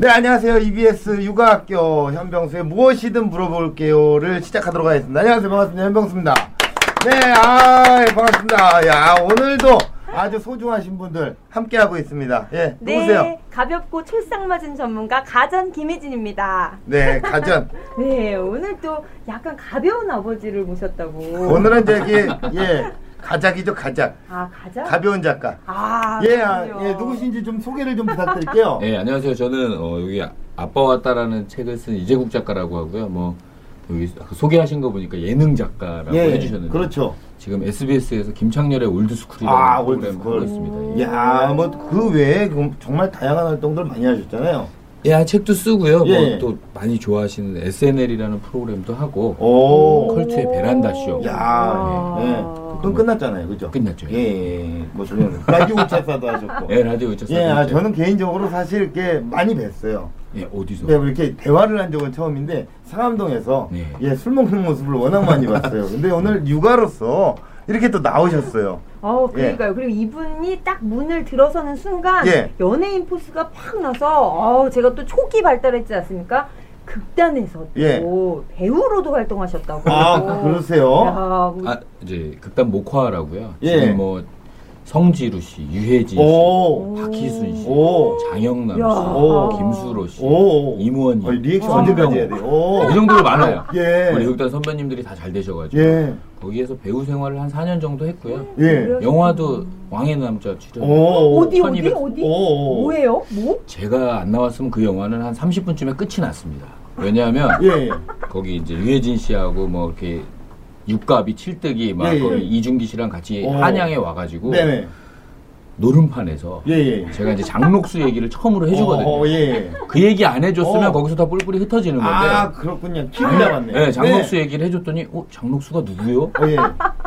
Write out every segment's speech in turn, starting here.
네, 안녕하세요. EBS 육아학교 현병수의 무엇이든 물어볼게요를 시작하도록 하겠습니다. 안녕하세요. 반갑습니다. 현병수입니다. 네, 아, 반갑습니다. 야, 오늘도 아주 소중하신 분들 함께하고 있습니다. 예, 누구세요? 네, 가볍고 촐싹맞은 전문가 가전 김혜진입니다. 네, 가전. 네, 오늘 또 약간 가벼운 아버지를 모셨다고. 오늘은 저기, 예, 가작이죠, 가작. 아, 가자? 가벼운 작가. 아, 예, 아, 그렇군요. 예, 누구신지 좀 소개를 좀 부탁드릴게요. 네, 안녕하세요. 저는 어, 여기 아빠와 딸라는 책을 쓴 이재국 작가라고 하고요. 뭐 여기 아까 소개하신 거 보니까 예능 작가라고 예, 해주셨는데 그렇죠. 지금 SBS에서 김창렬의 올드스쿨이라는 아, 프로그램 올드스쿨. 하고 있습니다. 예. 야, 뭐, 그 외에 그 정말 다양한 활동들 많이 하셨잖아요. 예, 책도 쓰고요. 예. 뭐또 많이 좋아하시는 SNL이라는 프로그램도 하고 오. 컬투의 베란다 쇼. 야, 예. 예. 그건 끝났잖아요, 그죠? 끝났죠. 예, 예, 예. 뭐, 저는 라디오 웃찾사도 하셨고. 예, 라디오 있죠. 예, 아, 저는 개인적으로 사실 이렇게 많이 뵀어요. 예, 어디서? 네, 이렇게 대화를 한 적은 처음인데, 상암동에서, 네. 예, 술 먹는 모습을 워낙 많이 봤어요. 근데 오늘 육아로서 이렇게 또 나오셨어요. 어, 그러니까요. 그리고 이분이 딱 문을 들어서는 순간 예. 연예인 포스가 팍 나서 어, 제가 또 초기 발달했지 않습니까? 극단에서 또 예. 배우로도 활동하셨다고. 아, 그러세요? 야, 뭐 아, 이제 극단 목화라고요. 예. 지금 뭐 성지루 씨, 유해진 씨, 오. 박희순 씨, 오. 장영남 씨, 야. 오. 김수로 씨, 오. 임원희, 어, 리액션 아. 언제까지 해야 돼요? 오. 이 정도로 많아요. 예. 우리 극단 선배님들이 다 잘 되셔가지고 예. 거기에서 배우 생활을 한 4년 정도 했고요. 예. 영화도 왕의 남자 출연. 오. 어디 어디 1200. 어디? 오. 뭐예요? 뭐? 제가 안 나왔으면 그 영화는 한 30분쯤에 끝이 났습니다. 왜냐하면 예, 예. 거기 이제 유해진 씨하고 뭐 이렇게 육갑이 칠뜨기 막 예, 예. 거기 이중기 씨랑 같이 오. 한양에 와가지고 네네. 노름판에서 예, 예. 제가 이제 장록수 얘기를 처음으로 해주거든요. 어, 예. 그 얘기 안 해줬으면 어. 거기서 다 뿔뿔이 흩어지는 건데. 아, 그렇군요. 키를 잡았네. 네, 장록수 얘기를 해줬더니, 어, 장록수가 누구요? 어, 예.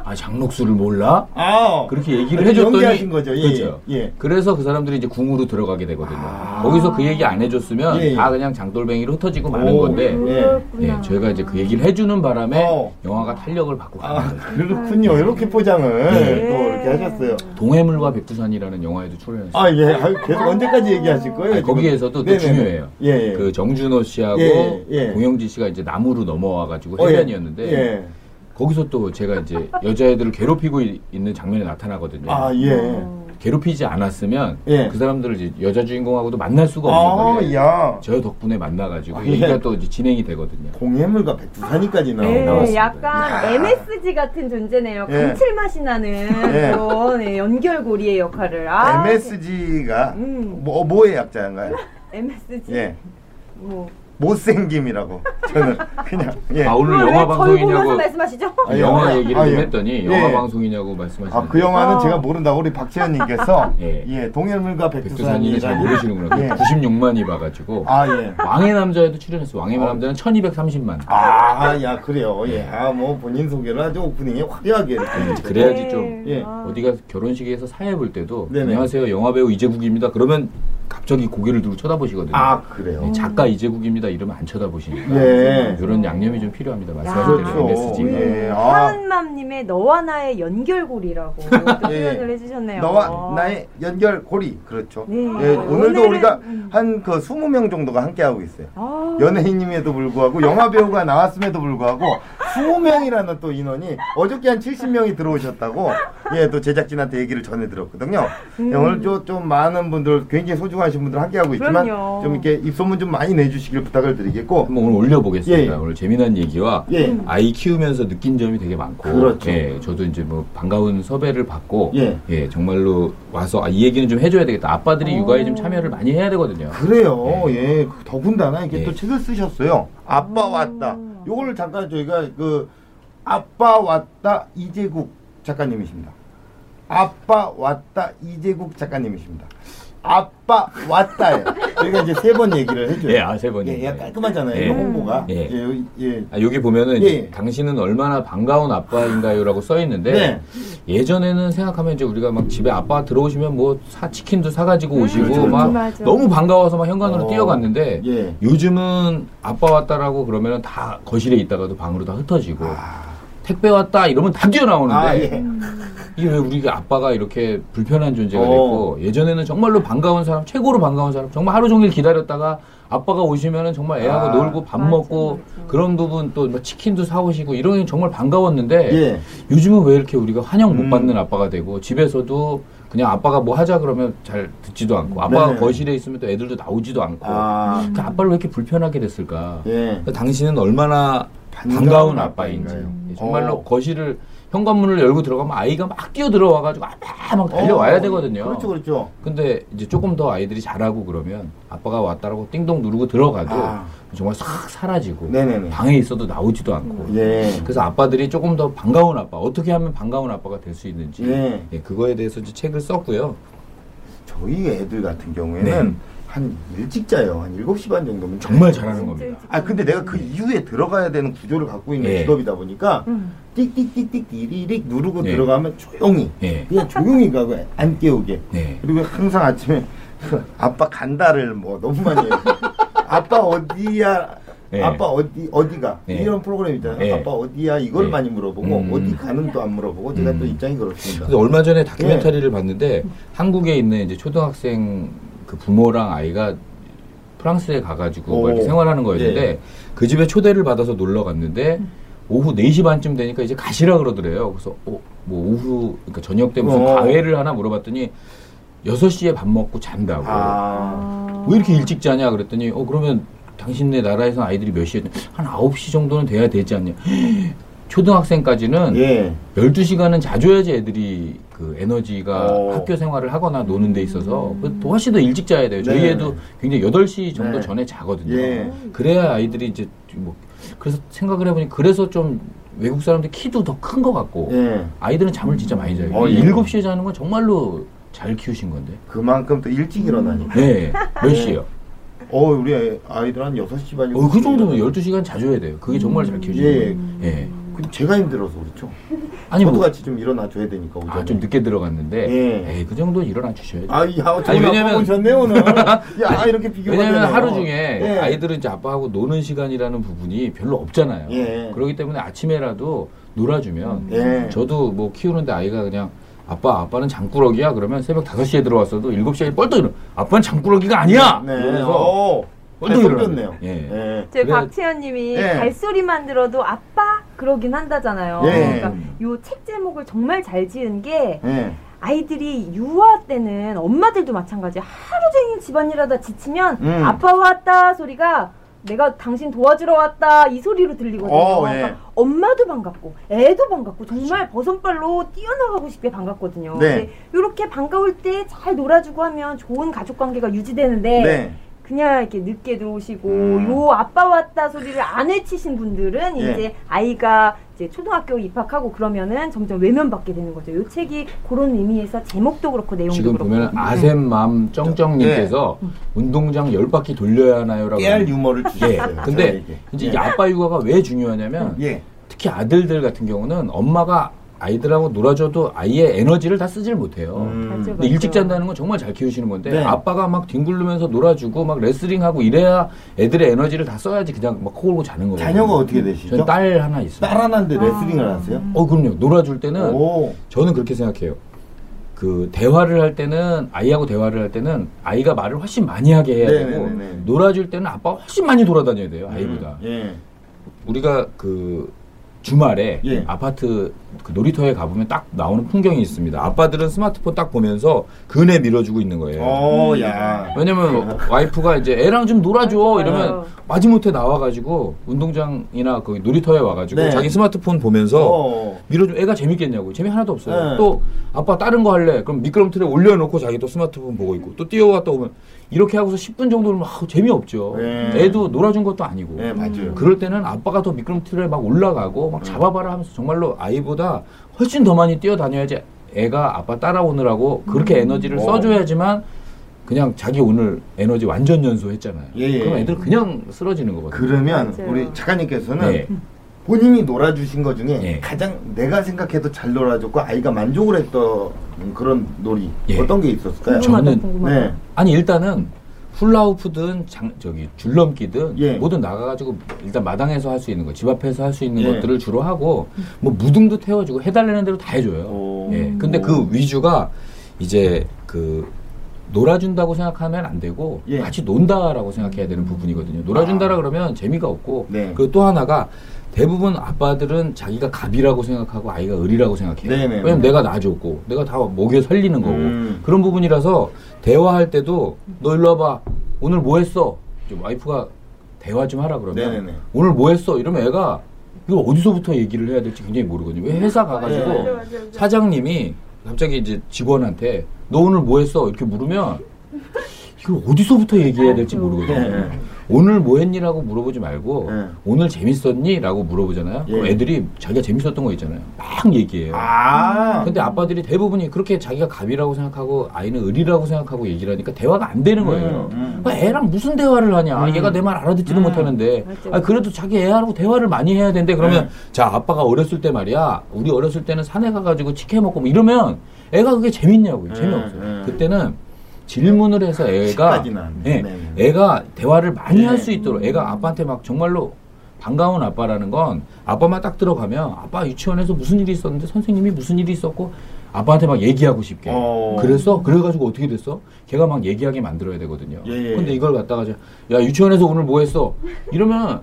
아, 장록수를 몰라? 아. 그렇게 얘기를 해줬더니. 연기하신 거죠. 예. 그렇죠. 예. 그래서 그 사람들이 이제 궁으로 들어가게 되거든요. 아. 거기서 그 얘기 안 해줬으면 예, 예. 다 그냥 장돌뱅이로 흩어지고 마는 오. 건데. 예. 예, 저희가 이제 그 얘기를 해주는 바람에 어. 영화가 탄력을 받고 가는 아, 거죠. 그렇군요. 이렇게 포장을 네. 또 이렇게 하셨어요. 동해물과 백두산이 라는 영화에도 출연했어요. 아, 예. 아유, 계속 언제까지 얘기하실 거예요? 아니? 거기에서도 또. 중요해요. 예, 예. 그 정준호 씨하고 예, 예. 공영진 씨가 이제 나무로 넘어와가지고 어, 예. 해변이었는데 예. 거기서 또 제가 이제 여자애들을 괴롭히고 이- 있는 장면이 나타나거든요. 아, 예. 어. 괴롭히지 않았으면 예. 그 사람들을 이제 여자 주인공하고도 만날 수가 없는 아, 거예요. 야. 저 덕분에 만나가지고 아, 예. 얘기가 또 이제 진행이 되거든요. 공해물과 백두산이까지 나오 네, 나왔습니다. 약간 야. MSG 같은 존재네요. 예. 감칠맛이 나는 예. 그런 예, 연결고리의 역할을. 아, MSG가 음. 뭐, 뭐의 약자인가요? MSG. 예. 뭐. 못생김이라고. 저는 그냥, 예. 아 오늘 영화 방송이냐고 말씀하시죠? 아, 영화 영화. 얘기를 아, 좀 예. 했더니 예. 영화 방송이냐고 말씀하시는데 아, 그 영화는 아. 제가 모른다고 우리 박채연님께서 예. 예, 동해물과 백두산이는 잘 모르시는구나. 예. 96만이 봐가지고 아, 예. 왕의 남자에도 출연했어. 왕의 남자는 1230만. 아, 야, 그래요. 예. 아, 뭐, 본인 소개를 아주 오프닝에 화려하게 이렇게. 네. 그래야지 네. 좀 예. 아. 어디가 결혼식에서 사회 볼 때도 네네. 안녕하세요 영화배우 이재국입니다. 그러면 갑자기 고개를 들고 쳐다보시거든요. 아, 그래요. 네, 작가 이재국입니다. 이러면 안 쳐다보시니까 예. 이런 양념이 좀 필요합니다. 말씀하신 대로 그렇죠. MSG가. 예. 아, 하은맘님의 너와 나의 연결고리라고 또 예. 표현을 해주셨네요. 너와 나의 연결 고리. 그렇죠. 네. 예, 오늘도 오늘은- 우리가 음. 한그 20명 정도가 함께하고 있어요. 아, 연예인임에도 불구하고 영화 배우가 나왔음에도 불구하고 20명이라는 또 인원이 어저께 한 70명이 들어오셨다고 예, 또 제작진한테 얘기를 전해 들었거든요. 예, 오늘 좀, 좀 많은 분들 굉장히 소중하신 분들 함께하고 있지만 그럼요. 좀 이렇게 입소문 좀 많이 내주시길 부탁 을 드리겠고 한번 오늘 올려보겠습니다. 예, 예. 오늘 재미난 얘기와 예. 아이 키우면서 느낀 점이 되게 많고, 그렇죠. 예, 저도 이제 뭐 반가운 섭외를 받고, 예. 정말로 와서 아, 이 얘기는 좀 해줘야 되겠다. 아빠들이 오. 육아에 좀 참여를 많이 해야 되거든요. 그래요. 예. 더군다나 이게 예. 또 책을 쓰셨어요. 아빠 왔다. 요거를 잠깐 저희가 그 아빠 왔다 이재국 작가님이십니다. 아빠 왔다 이재국 작가님이십니다. 아빠 왔다예요. 저희가 이제 세 번 얘기를 해줘요. 예, 아, 세 번 예, 얘기해요. 예, 깔끔하잖아요. 예. 홍보가. 예. 예, 요- 예. 아, 여기 보면은 예, 이제 예. 당신은 얼마나 반가운 아빠인가요라고 써 있는데 네. 예전에는 생각하면 이제 우리가 막 집에 아빠 들어오시면 뭐 사, 치킨도 사가지고 오시고 그렇죠, 막 맞아. 너무 반가워서 막 현관으로 어, 뛰어갔는데 예. 요즘은 아빠 왔다라고 그러면은 다 거실에 있다가도 방으로 다 흩어지고 택배 왔다 이러면 다 뛰어나오는데 아, 예. 이게 왜 우리가 아빠가 이렇게 불편한 존재가 어. 됐고 예전에는 정말로 반가운 사람 최고로 반가운 사람 정말 하루 종일 기다렸다가 아빠가 오시면은 정말 애하고 아. 놀고 밥 맞아, 먹고 맞아. 그런 부분 또 뭐 치킨도 사오시고 이런 게 정말 반가웠는데 예. 요즘은 왜 이렇게 우리가 환영 못 음. 받는 아빠가 되고 집에서도 그냥 아빠가 뭐 하자 그러면 잘 듣지도 않고 아빠가 네네. 거실에 있으면 또 애들도 나오지도 않고 아, 그 아빠를 왜 이렇게 불편하게 됐을까 예. 그러니까 당신은 얼마나 반가운 반가운 아빠인지 아빠인가요? 정말로 어. 거실을 현관문을 열고 들어가면 아이가 막 뛰어 들어와가지고 아빠 막 달려와야 어, 되거든요. 그렇죠, 그렇죠. 근데 이제 조금 더 아이들이 잘하고 그러면 아빠가 왔다라고 띵동 누르고 들어가도 아. 정말 싹 사라지고 네네네. 방에 있어도 나오지도 않고 예. 그래서 아빠들이 조금 더 반가운 아빠 어떻게 하면 반가운 아빠가 될 수 있는지 예. 예, 그거에 대해서 이제 책을 썼고요. 저희 애들 같은 경우에는 네. 한 일찍 자요. 한 7시 반 정도면 정말 자요. 잘하는 겁니다. 아 근데 내가 그 이후에 들어가야 되는 구조를 갖고 있는 예. 직업이다 보니까 음. 띡띡띡띡 디리릭 누르고 예. 들어가면 조용히 예. 그냥 조용히 가고 안 깨우게 네. 그리고 항상 아침에 아빠 간다를 뭐 너무 많이 해요 아빠 어디야 예. 아빠 어디 어디가 예. 이런 프로그램 있잖아요 예. 아빠 어디야 이걸 예. 많이 물어보고 음. 어디 가는 또 안 물어보고 제가 음. 또 입장이 그렇습니다 그래서 얼마 전에 다큐멘터리를 봤는데 한국에 있는 이제 초등학생 그 부모랑 아이가 프랑스에 가가지고 뭐 이렇게 오. 생활하는 거였는데 예. 그 집에 초대를 받아서 놀러 갔는데 오후 4시 반쯤 되니까 이제 가시라 그러더래요. 그래서 어, 뭐 오후 그러니까 저녁 때 무슨 어. 과외를 하나 물어봤더니 6시에 밥 먹고 잔다고. 아 왜 이렇게 일찍 자냐 그랬더니 어 그러면 당신네 나라에서 아이들이 몇 시에 한 9시 정도는 돼야 되지 않냐. 초등학생까지는 예. 12시간은 자줘야지 애들이 그 에너지가 어. 학교 생활을 하거나 노는 데 있어서 그 훨씬 더 일찍 자야 돼요. 저희 네. 애도 굉장히 8시 정도 네. 전에 자거든요. 예. 그래야 아이들이 이제 뭐 그래서 생각을 해보니 그래서 좀 외국 사람들 키도 더 큰 것 같고 예. 아이들은 잠을 진짜 많이 자요. 어, 예. 7시에 자는 건 정말로 잘 키우신 건데. 그만큼 또 일찍 일어나니까 네. 몇 시에요? 어 우리 애- 아이들 한 6시 반 어, 그 정도면 12시간 자줘야 돼요. 그게 정말 잘 키우시는 예. 거예요. 예. 근데 제가 힘들어서 그렇죠 아니 저도 뭐 같이 좀 일어나 줘야 되니까 오전에. 아, 좀 늦게 들어갔는데 예. 에이, 그 정도 일어나 주셔야죠. 아, 야, 아니, 아니, 왜냐면- 오셨네, 오늘. 야, 이렇게 비교가 왜냐면. 하루 중에 예. 아이들은 이제 아빠하고 노는 시간이라는 부분이 별로 없잖아요. 예. 그렇기 때문에 아침에라도 놀아주면 예. 저도 뭐 키우는데 아이가 그냥 아빠 아빠는 장꾸러기야 그러면 새벽 5시에 들어왔어도 7시에 뻘떡 일어 아빠는 장꾸러기가 아니야 네. 어, 잘 일어나요. 섞였네요. 예. 예. 제 그래- 박채연님이 예. 발소리만 들어도 아빠 그러긴 한다잖아요. 예. 그러니까 요 책 제목을 정말 잘 지은 게 예. 아이들이 유아 때는 엄마들도 마찬가지 하루 종일 집안일하다 지치면 음. 아빠 왔다 소리가 내가 당신 도와주러 왔다 이 소리로 들리거든요. 어, 예. 그러니까 엄마도 반갑고 애도 반갑고 정말 버선발로 뛰어나가고 싶게 반갑거든요. 네. 이렇게 반가울 때 잘 놀아주고 하면 좋은 가족 관계가 유지되는데 네. 그냥 이렇게 늦게 들어오시고 음. 요 아빠 왔다 소리를 안 외치신 분들은 예. 이제 아이가 이제 초등학교 입학하고 그러면은 점점 외면받게 되는 거죠. 요 책이 그런 의미에서 제목도 그렇고 내용도 지금 그렇고. 보면 아셈맘 쩡쩡님께서 네. 운동장 10바퀴 돌려야 하나요라고 깨알 유머를 예. 주셨어요. 근데 저에게. 이제 예. 이게 아빠 육아가 왜 중요하냐면 예. 특히 아들들 같은 경우는 엄마가 아이들하고 놀아줘도 아이의 에너지를 다 쓰질 못해요. 음. 맞죠, 근데 일찍. 잔다는 건 정말 잘 키우시는 건데 네. 아빠가 막 뒹굴르면서 놀아주고 막 레슬링하고 이래야 애들의 에너지를 다 써야지 그냥 막 코 골고 자는 거거든요. 자녀가 어떻게 되시죠? 저는 딸 하나 있어요. 딸 하나인데 레슬링을 하세요? 어 그럼요. 놀아줄 때는 오. 저는 그렇게 생각해요. 그 대화를 할 때는 아이하고 대화를 할 때는 아이가 말을 훨씬 많이 하게 해야 네네네네. 되고 놀아줄 때는 아빠가 훨씬 많이 돌아다녀야 돼요 아이보다. 음, 예. 우리가 그 주말에 예. 아파트 그 놀이터에 가보면 딱 나오는 풍경이 있습니다. 아빠들은 스마트폰 딱 보면서 그네 밀어주고 있는 거예요. 어, 야. 왜냐면 와이프가 이제 애랑 좀 놀아줘. 이러면 마지못해 나와가지고 운동장이나 거기 놀이터에 와가지고 네. 자기 스마트폰 보면서 어. 밀어줘 애가 재밌겠냐고 재미 하나도 없어요. 네. 또 아빠 다른 거 할래 그럼 미끄럼틀에 올려놓고 자기 또 스마트폰 보고 있고 또 뛰어갔다 오면 이렇게 하고서 10분 정도는 막 재미없죠. 네. 애도 놀아준 것도 아니고. 네, 맞아요. 그럴 때는 아빠가 더 미끄럼틀에 막 올라가고 막 잡아봐라 하면서 정말로 아이보다 훨씬 더 많이 뛰어다녀야지 애가 아빠 따라오느라고 그렇게 에너지를 어. 써줘야지만 그냥 자기 오늘 에너지 완전 연소했잖아요. 예, 예. 그럼 애들 그냥 쓰러지는 거거든요. 그러면 맞아요. 우리 작가님께서는 네. 본인이 놀아주신 것 중에 예. 가장 내가 생각해도 잘 놀아줬고 아이가 만족을 했던 그런 놀이 예. 어떤 게 있었을까요? 저는- 궁금하다. 네. 아니 일단은 훌라후프든 장, 저기 줄넘기든 예. 뭐든 나가가지고 일단 마당에서 할 수 있는 거, 집 앞에서 할 수 있는 예. 것들을 주로 하고 뭐 무등도 태워주고 해달라는 대로 다 해줘요. 오. 예. 근데 그 위주가 이제 그 놀아준다고 생각하면 안 되고 예. 같이 논다라고 생각해야 되는 부분이거든요. 놀아준다라 아. 그러면 재미가 없고 네. 그리고 또 하나가 대부분 아빠들은 자기가 갑이라고 생각하고 아이가 을이라고 생각해요. 네네. 왜냐면 내가 놔줬고 내가 다 먹여 살리는 거고 음. 그런 부분이라서 대화할 때도 너 일로 와봐 오늘 뭐 했어 와이프가 대화 좀 하라 그러면 네네네. 오늘 뭐 했어 이러면 애가 이거 어디서부터 얘기를 해야 될지 굉장히 모르거든요 왜 회사 가가지고 네. 사장님이 갑자기 이제 직원한테 너 오늘 뭐 했어 이렇게 물으면 이걸 어디서부터 얘기해야 될지 모르거든요 네. 오늘 뭐 했니라고 물어보지 말고 네. 오늘 재밌었니? 라고 물어보잖아요 그럼 예. 애들이 자기가 재밌었던 거 있잖아요 막 얘기해요 아. 근데 아빠들이 대부분이 그렇게 자기가 갑이라고 생각하고 아이는 을이라고 생각하고 얘기를 하니까 대화가 안 되는 거예요. 음, 음. 아, 애랑 무슨 대화를 하냐? 음. 얘가 내 말 알아듣지도 음. 못하는데. 아, 그래도 자기 애하고 대화를 많이 해야 되는데 그러면 네. 자 아빠가 어렸을 때 말이야. 우리 어렸을 때는 산에 가가지고 치켜 먹고 뭐 이러면 애가 그게 재밌냐고요. 네, 재미없어요. 네. 그때는 질문을 해서 애가. 예, 네, 네. 애가 대화를 많이 네. 할수 있도록 애가 아빠한테 막 정말로 반가운 아빠라는 건 아빠만 딱 들어가면 아빠 유치원에서 무슨 일이 있었는데 선생님이 무슨 일이 있었고 아빠한테 막 얘기하고 싶게 어. 그래서 그래가지고 어떻게 됐어? 걔가 막 얘기하게 만들어야 되거든요. 예, 예. 근데 이걸 갖다가 저, 야 유치원에서 오늘 뭐 했어? 이러면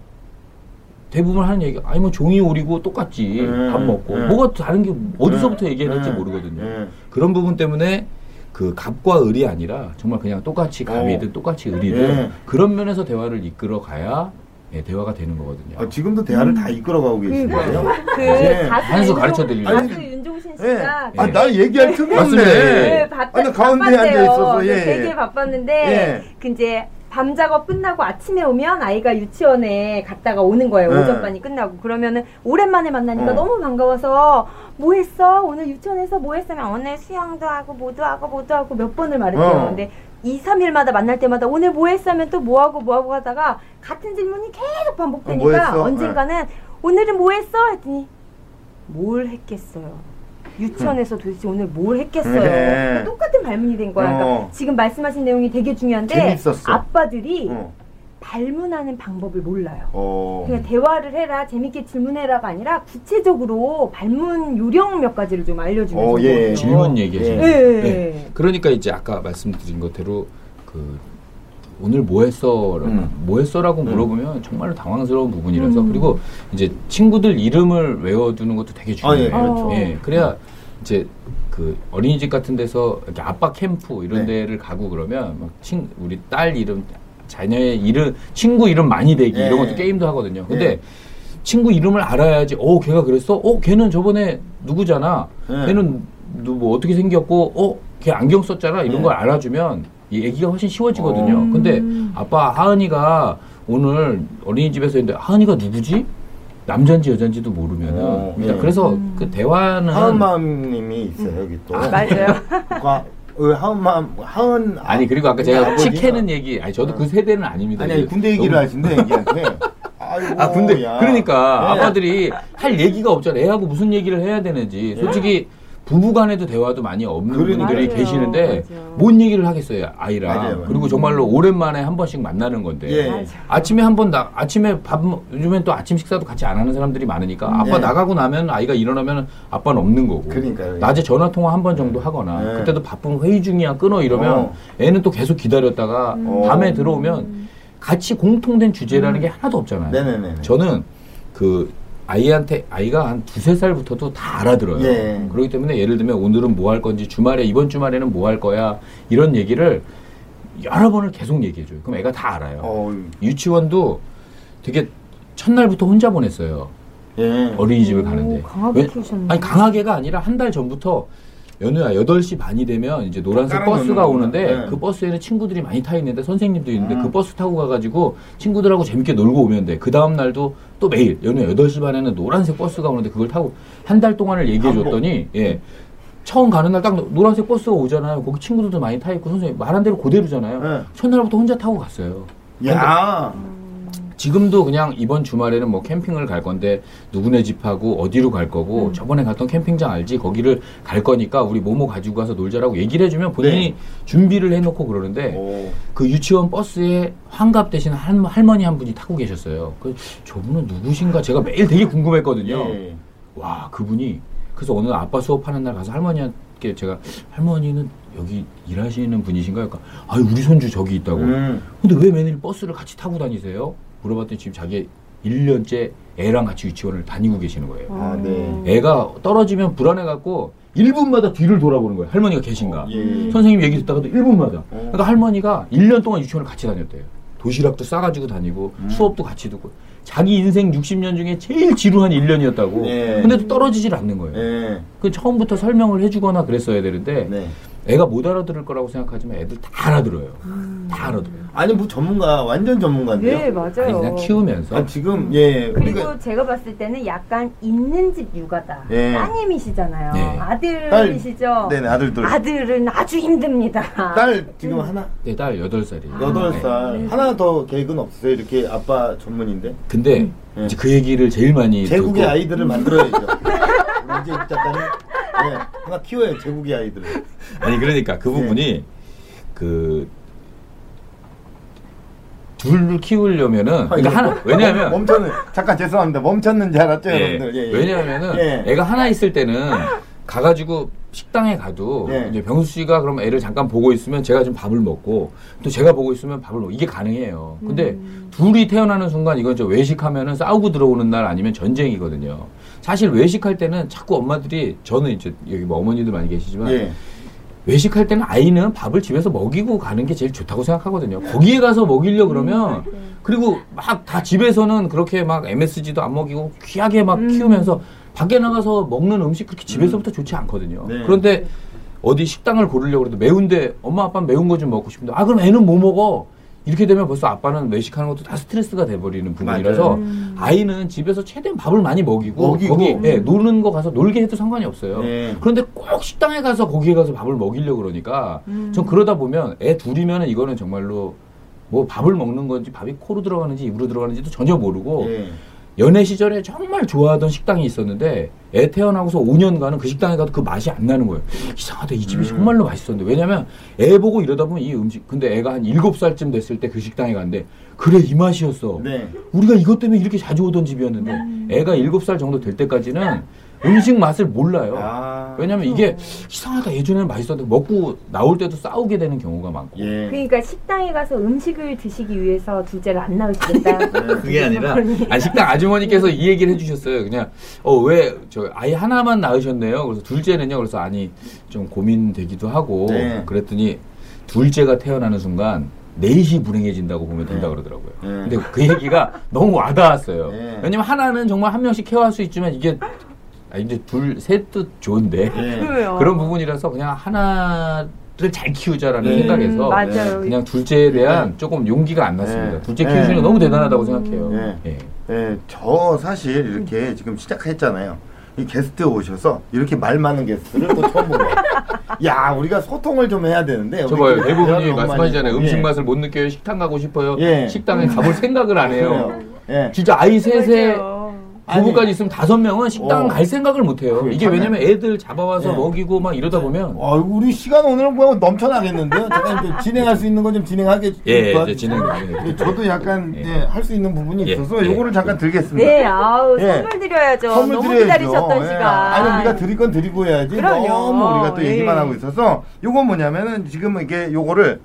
대부분 하는 얘기 아니 뭐 종이 오리고 똑같지 음, 밥 먹고 음. 뭐가 다른 게 어디서부터 음, 얘기해야 될지 음, 모르거든요. 음. 그런 부분 때문에 그 갑과 을이 아니라 정말 그냥 똑같이 갑이든 어. 똑같이 을이든 예. 그런 면에서 대화를 이끌어 가야 예, 대화가 되는 거거든요. 아, 지금도 대화를 다 이끌어가고 계시는데요. 그 네. 가수 가르쳐 드리려고. 가수 윤종신 예. 씨가 아, 나 얘기할 틈이. 없네. 네, 바, 아니, 가운데 앉아 있어서, 예. 되게 바빴는데 예. 그 이제 밤 작업 끝나고 아침에 오면 아이가 유치원에 갔다가 오는 거예요. 네. 오전반이 끝나고 그러면은 오랜만에 만나니까 어. 너무 반가워서 뭐 했어? 오늘 유치원에서 뭐 했으면 오늘 수영도 하고 뭐도 하고 뭐도 하고 몇 번을 말했대요. 어. 근데 2, 3일마다 만날 때마다 오늘 뭐 했으면 또 뭐 하고 뭐 하고 하다가 같은 질문이 계속 반복되니까 어, 뭐? 언젠가는 오늘은 뭐 했어? 했더니 뭘 했겠어요. 유치원에서 도대체 오늘 뭘 했겠어요. 네. 그러니까 똑같은 발문이 된 거야. 그러니까 어. 지금 말씀하신 내용이 되게 중요한데 재밌었어. 아빠들이 어. 발문하는 방법을 몰라요. 어. 그냥 대화를 해라, 재밌게 질문해라가 아니라 구체적으로 발문 요령 몇 가지를 좀 알려주면 어, 예. 것 같아요. 질문 얘기하시는 예, 예, 네. 예. 그러니까 이제 아까 말씀드린 것대로 그 오늘 뭐 했어? 음. 뭐 했어라고 물어보면 정말로 당황스러운 부분이라서 음. 그리고 이제 친구들 이름을 외워두는 것도 되게 아, 예, 중요해요. 그렇죠. 예, 그래야 이제 그 어린이집 같은 데서 이렇게 아빠 캠프 이런 네. 데를 가고 그러면 막 친, 우리 딸 이름, 자녀의 이름, 친구 이름 많이 대기 예. 이런 것도 게임도 하거든요. 근데 예. 친구 이름을 알아야지. 어, 걔가 그랬어? 어, 걔는 저번에 누구잖아. 예. 걔는 누, 뭐 어떻게 생겼고, 어, 걔 안경 썼잖아. 이런 예. 걸 알아주면 이 얘기가 훨씬 쉬워지거든요. 어. 근데 아빠 하은이가 오늘 어린이집에서 했는데 하은이가 누구지? 남잔지 여잔지도 모르면은 어, 일단 예. 그래서 그 대화는 하은마음님이 있어요, 여기 또. 맞아요. 그러니까 어, 하은마음, 하은. 아니 그리고 아까 제가 치캐는 얘기 아니 저도 그 세대는 아닙니다. 아니, 아니, 군대 얘기를 너무- 하신대, 얘기한테. 아이고, 아 근데 야. 그러니까 예. 아빠들이 할 얘기가 없잖아. 애하고 무슨 얘기를 해야 되는지. 솔직히 부부간에도 대화도 많이 없는. 분들이 맞아요. 계시는데 맞아요. 뭔 얘기를 하겠어요 아이랑. 맞아요, 맞아요. 그리고 정말로 오랜만에 한 번씩 만나는 건데. 예. 아침에 한 번 나, 아침에 밥, 먹- 요즘엔 또 아침 식사도 같이 안 하는 사람들이 많으니까 아빠 예. 나가고 나면 아이가 일어나면 아빠는 없는 거고. 그러니까요. 낮에 전화 통화 한 번 정도 하거나 예. 그때도 바쁜 회의 중이야 끊어 이러면 어. 애는 또 계속 기다렸다가 음. 밤에 들어오면 같이 공통된 주제라는 게 하나도 없잖아요. 네네네. 저는 그 아이한테 아이가 한 두세 살부터도 다 알아들어요. 예. 그렇기 때문에 예를 들면 오늘은 뭐 할 건지 주말에 이번 주말에는 뭐 할 거야 이런 얘기를 여러 번을 계속 얘기해 줘요. 그럼 애가 다 알아요. 어, 유치원도 되게 첫날부터 혼자 보냈어요. 예. 어린이집을 오, 가는데. 강하게 왜- 키우셨네. 아니 강하게가 아니라 한 달 전부터 연우야 8시 반이 되면 이제 노란색 버스가. 오는데 네. 그 버스에는 친구들이 많이 타 있는데 선생님도 있는데 음. 그 버스 타고 가가지고 친구들하고 재밌게 놀고 오면 돼. 그 다음 날도 또 매일 연우야 8시 반에는 노란색 버스가 오는데 그걸 타고 한 달 동안을 얘기해 줬더니 예. 처음 가는 날 딱 노란색 버스가 오잖아요. 거기 친구들도 많이 타 있고 선생님 말한 대로 그대로잖아요. 네. 첫날부터 혼자 타고 갔어요. 야. 지금도 그냥 이번 주말에는 뭐 캠핑을 갈 건데 누구네 집하고 어디로 갈 거고 음. 저번에 갔던 캠핑장 알지 거기를 갈 거니까 우리 뭐뭐 가지고 가서 놀자라고 얘기를 해주면 본인이 네. 준비를 해놓고 그러는데 오. 그 유치원 버스에 환갑 대신 할, 할머니 한 분이 타고 계셨어요. 그 저분은 누구신가 제가 매일 되게 궁금했거든요. 예. 와 그분이 그래서 어느 아빠 수업하는 날 가서 할머니한테 제가 할머니는 여기 일하시는 분이신가요? 그러니까 아 우리 손주 저기 있다고. 음. 근데 왜 매일 버스를 같이 타고 다니세요? 물어봤더니 지금 자기 1년째 애랑 같이 유치원을 다니고 계시는 거예요. 아, 네. 애가 떨어지면 불안해갖고 1분마다 뒤를 돌아보는 거예요. 할머니가 계신가. 예. 선생님 얘기 듣다가도 1분마다. 어. 그러니까 할머니가 1년 동안 유치원을 같이 다녔대요. 도시락도 싸가지고 다니고 음. 수업도 같이 듣고 자기 인생 60년 중에 제일 지루한 1년이었다고. 예. 근데 또 떨어지질 않는 거예요. 예. 그 처음부터 설명을 해주거나 그랬어야 되는데 네. 애가 못 알아들을 거라고 생각하지만 애들 다 알아들어요. 음. 다 알아들어요. 아니 뭐 전문가 완전 전문가인데요. 네, 맞아요. 아니 그냥 키우면서 아, 지금 예. 그리고 우리가 제가 봤을 때는 약간 있는 집 육아다. 예. 따님이시잖아요. 네. 아들이시죠? 네네 아들들. 아들은 아주 힘듭니다. 딸 지금 하나 내딸 8살이에요. 여덟 네. 살 하나 더 계획은 없어요. 이렇게 아빠 전문인데 근데 음. 이제 그 얘기를 제일 많이 제국의 듣고 아이들을 만들어야죠. 이제 작가님 예, 하나 키워요 제국의 아이들. 아니 그러니까 그 부분이 그 둘을 키우려면은 그러니까 하나 왜냐하면 멈췄는 잠깐 죄송합니다. 멈췄는 줄 알았죠, 예, 여러분들. 예, 예. 왜냐하면은 예. 애가 하나 있을 때는 가가지고 식당에 가도 예. 이제 병수 씨가 그럼 애를 잠깐 보고 있으면 제가 좀 밥을 먹고 또 제가 보고 있으면 밥을 먹고 이게 가능해요. 근데 둘이 태어나는 순간 이건 저 외식하면은 싸우고 들어오는 날 아니면 전쟁이거든요. 사실 외식할 때는 자꾸 엄마들이 저는 이제 여기 뭐 어머니들 많이 계시지만 예. 외식할 때는 아이는 밥을 집에서 먹이고 가는 게 제일 좋다고 생각하거든요. 거기에 가서 먹이려 그러면 그리고 막 다 집에서는 그렇게 막 MSG도 안 먹이고 귀하게 막 키우면서 밖에 나가서 먹는 음식 그렇게 집에서부터 좋지 않거든요. 네. 그런데 어디 식당을 고르려고 그래도 매운데 엄마 아빠는 매운 거 좀 먹고 싶은데 아 그럼 애는 뭐 먹어? 이렇게 되면 벌써 아빠는 외식하는 것도 다 스트레스가 돼버리는 부분이라서 맞아요. 아이는 집에서 최대한 밥을 많이 먹이고, 먹이고. 거기 예, 노는 거 가서 놀게 해도 상관이 없어요. 네. 그런데 꼭 식당에 가서 거기에 가서 밥을 먹이려고 그러니까 전 그러다 보면 애 둘이면은 이거는 정말로 뭐 밥을 먹는 건지 밥이 코로 들어가는지 입으로 들어가는지도 전혀 모르고 예. 연애 시절에 정말 좋아하던 식당이 있었는데 애 태어나고서 5년간은 그 식당에 가도 그 맛이 안 나는 거예요. 이상하다. 이 집이 음. 정말로 맛있었는데. 왜냐면 애 보고 이러다 보면 이 음식 근데 애가 한 7살쯤 됐을 때 그 식당에 갔는데 그래 이 맛이었어. 네. 우리가 이것 때문에 이렇게 자주 오던 집이었는데 애가 7살 정도 될 때까지는 음식 맛을 몰라요. 아. 왜냐면 이게 이상하다. 예전에는 맛있었는데 먹고 나올 때도 싸우게 되는 경우가 많고. 예. 그러니까 식당에 가서 음식을 드시기 위해서 둘째를 안 낳으시겠다. 그게 아니라 아니, 식당 아주머니께서 이 얘기를 해주셨어요. 그냥 어 왜 저 아이 하나만 낳으셨네요. 그래서 둘째는요. 그래서 아니 좀 고민되기도 하고 네. 그랬더니 둘째가 태어나는 순간 넷이 불행해진다고 보면 된다 네. 그러더라고요. 네. 근데 그 얘기가 너무 와닿았어요. 네. 왜냐면 하나는 정말 한 명씩 케어할 수 있지만 이게 아, 이제 둘 셋도 좋은데 예. 그래요. 그런 부분이라서 그냥 하나 를 잘 키우자라는 네. 생각에서 음, 맞아요. 그냥 둘째에 대한 조금 용기가 안 났습니다. 네. 둘째 네. 키우시는 거 너무 대단하다고 생각해요. 네. 예. 예, 저 사실 이렇게 지금 시작했잖아요. 이 게스트 오셔서 이렇게 말 많은 게스트를 또 처음 보네요. 야, 우리가 소통을 좀 해야 되는데. 저 우리 봐요. 그 대부분이 말씀하시잖아요. 했고. 음식 예. 맛을 못 느껴요. 식당 가고 싶어요. 예. 식당에 가볼 생각을 안 해요. 예. 진짜 아이 셋에 맞아요. 부부까지 있으면 다섯 명은 식당 어. 갈 생각을 못 해요. 그래, 이게 참네. 왜냐면 애들 잡아와서 예. 먹이고 막 이러다 보면 어, 우리 시간 오늘 뭐 넘쳐나겠는데요? 잠깐 이제 진행할 수 있는 건 좀 진행하게. 예, 도와주세요. 이제 진행. 예, 저도 약간 예. 예, 할수 있는 부분이 예, 있어서 예. 요거를 잠깐 드리겠습니다. 네, 아우 예. 선물 드려야죠. 선물 너무 드려야죠. 기다리셨던 예. 시간. 아니 우리가 드릴 건 드리고 해야지. 그럼요. 너무 우리가 또 예. 얘기만 하고 있어서 요건 뭐냐면은 지금 이게 요거를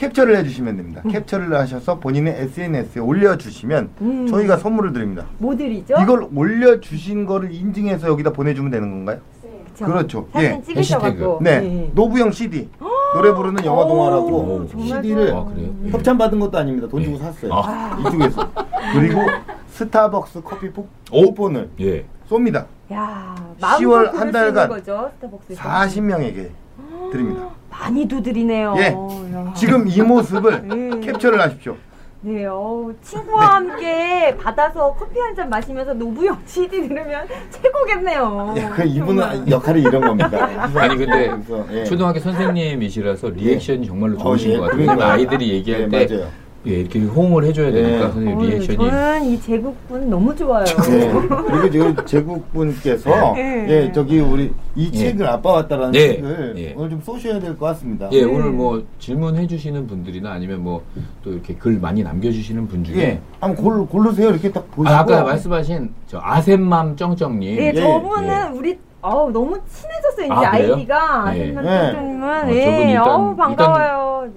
캡처를 해주시면 됩니다. 캡처를 하셔서 본인의 SNS에 올려주시면 음. 저희가 선물을 드립니다. 뭐 드리죠? 이걸 올려주신 거를 인증해서 여기다 보내주면 되는 건가요? 그쵸? 그렇죠. 사진 예. 찍으셔갖고. 네, 노부영 CD 노래 부르는 영화 오, 동화라고 CD를. 아, 그래요? 예. 협찬 받은 것도 아닙니다. 돈 예. 주고 샀어요. 아. 이쪽에서 그리고 스타벅스 커피 오! 쿠폰을 예. 쏩니다. 야, 10월 마음껏 한 달간 거죠, 스타벅스에서. 40명에게 드립니다. 많이도 드리네요. 예. 야. 지금 이 모습을 음. 캡처를 하십시오. 네, 어 친구와 함께 받아서 커피 한 잔 마시면서 노부영 CD 들으면 최고겠네요. 예, 그 이분은. 역할이 이런 겁니다. 아니 근데 그래서, 예. 초등학교 선생님이시라서 리액션이 정말로 어, 좋으신 예, 것 같아요. 그러니까요. 왜냐면 아이들이 얘기할 예, 때 맞아요. 예, 이렇게 호응을 해줘야 되니까 예. 선생님 리액션이 저는 이 제국분 너무 좋아요. 네. 그리고 지금 제국분께서 예. 예 저기 우리 이 예. 책을 아빠 왔다라는 예. 책을 예. 오늘 좀 쏘셔야 될 것 같습니다. 예, 네. 오늘 뭐 질문해 주시는 분들이나 아니면 뭐 또 이렇게 글 많이 남겨주시는 분 중에 예. 한번 골, 고르세요. 이렇게 딱 보시고. 아, 아까 말씀하신 저 아셈맘 쩡쩡님 네, 예, 저분은 예. 우리 어우 너무 친해졌어요 이제 아? 아이디가 예. 아줌마 예. 선생님은 어, 저분 예, 일단- 어우 반가워요.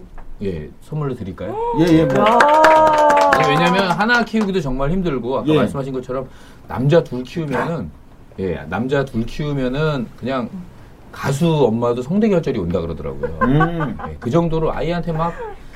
예 선물로 드릴까요? 예, 예. 뭐. 왜냐면 하나 키우기도 정말 힘들고 아까 예. 말씀하신 것처럼 남자 둘 키우면은 예 남자 둘 키우면은 그냥 가수 엄마도 성대 결절이 온다 그러더라고요. 음. 예, 그 정도로 아이한테 막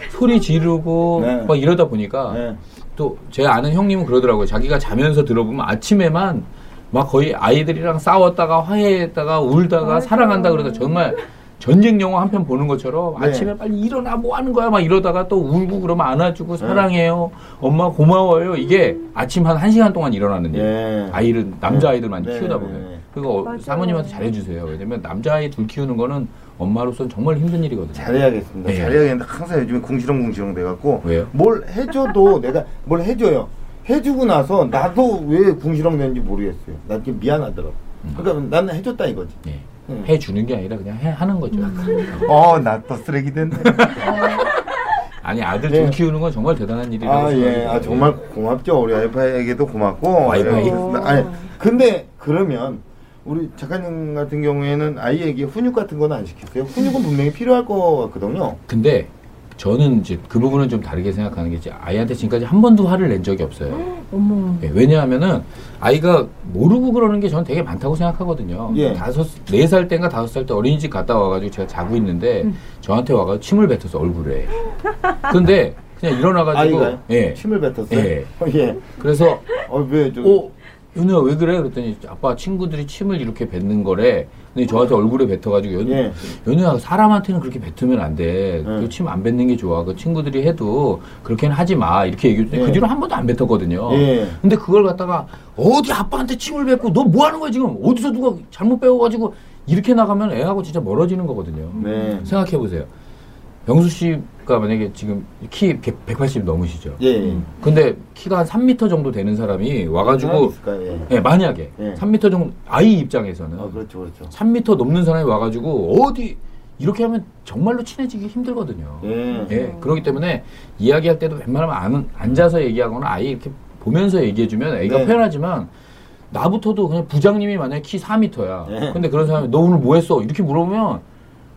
소리 지르고 네. 막 이러다 보니까 네. 또제 아는 형님은 그러더라고요. 자기가 자면서 들어보면 아침에만 막 거의 아이들이랑 싸웠다가 화해했다가 울다가 맞아요. 사랑한다 그러다 정말 전쟁 영화 한 편 보는 것처럼 네. 아침에 빨리 일어나 뭐 하는 거야 막 이러다가 또 울고 그러면 안아주고 사랑해요 엄마 고마워요 이게 아침 한 1시간 동안 일어나는 일 예. 아이를 남자 아이들 많이 네, 키우다 네, 보면 네. 그거 맞아요. 사모님한테 잘해주세요 왜냐면 남자 아이 둘 키우는 거는 엄마로서는 정말 힘든 일이거든요 잘해야겠습니다. 예. 잘해야겠는데 항상 요즘에 궁시렁궁시렁 돼갖고 왜요? 뭘 해줘도 내가 뭘 해줘요. 해주고 나서 나도 왜 궁시렁 되는지 모르겠어요. 나 이게 미안하더라고. 그러니까 나는 해줬다 이거지. 예. 음. 해 주는 게 아니라 그냥 해, 하는 거죠 어, 나 또 쓰레기 됐네. 아니 아들 네. 둘 키우는 건 정말 대단한 일이라고 아, 예. 아, 정말 고맙죠. 우리 와이파이에게도 고맙고. 와이파이. 예. 아니, 근데 그러면 우리 작가님 같은 경우에는 아이에게 훈육 같은 건 안 시키세요? 훈육은 분명히 필요할 것 같거든요. 근데 저는 이제 그 부분은 좀 다르게 생각하는 게 이제 아이한테 지금까지 한 번도 화를 낸 적이 없어요. 어머. 예, 왜냐하면은 아이가 모르고 그러는 게 저는 되게 많다고 생각하거든요. 예. 다섯 네 살 때인가 다섯 살 때 어린이집 갔다 와가지고 제가 자고 있는데 저한테 와가지고 침을 뱉어서 얼굴에. 근데 그냥 일어나가지고 아이가요? 예. 침을 뱉었어요? 예. 어, 예. 그래서 어, 왜, 저. 어 윤우야 왜 그래? 그랬더니 아빠 친구들이 침을 이렇게 뱉는 거래. 근데 저한테 얼굴에 뱉어가지고 연, 예. 연우야 사람한테는 그렇게 뱉으면 안 돼. 네. 그침안 뱉는 게 좋아. 그 친구들이 해도 그렇게는 하지 마. 이렇게 얘기했더니 예. 그 뒤로 한 번도 안 뱉었거든요. 예. 근데 그걸 갖다가 어디 아빠한테 침을 뱉고 너 뭐 하는 거야 지금? 어디서 누가 잘못 배워가지고 이렇게 나가면 애하고 진짜 멀어지는 거거든요. 네. 생각해 보세요. 영수 씨 가 만약에 지금 키 100, 180 넘으시죠. 예. 근데 키가 한 3m 정도 되는 사람이 와가지고? 예. 예, 만약에 예. 3m 정도 아이 입장에서는 아, 그렇죠, 그렇죠. 3m 넘는 사람이 와가지고 어디 이렇게 하면 정말로 친해지기 힘들거든요. 예. 예, 그렇기 때문에 이야기할 때도 웬만하면 안, 앉아서 얘기하거나 아예 이렇게 보면서 얘기해주면 애가 네. 편하지만 나부터도 그냥 부장님이 만약에 키 4m야. 네. 근데 그런 사람이 너 오늘 뭐 했어? 이렇게 물어보면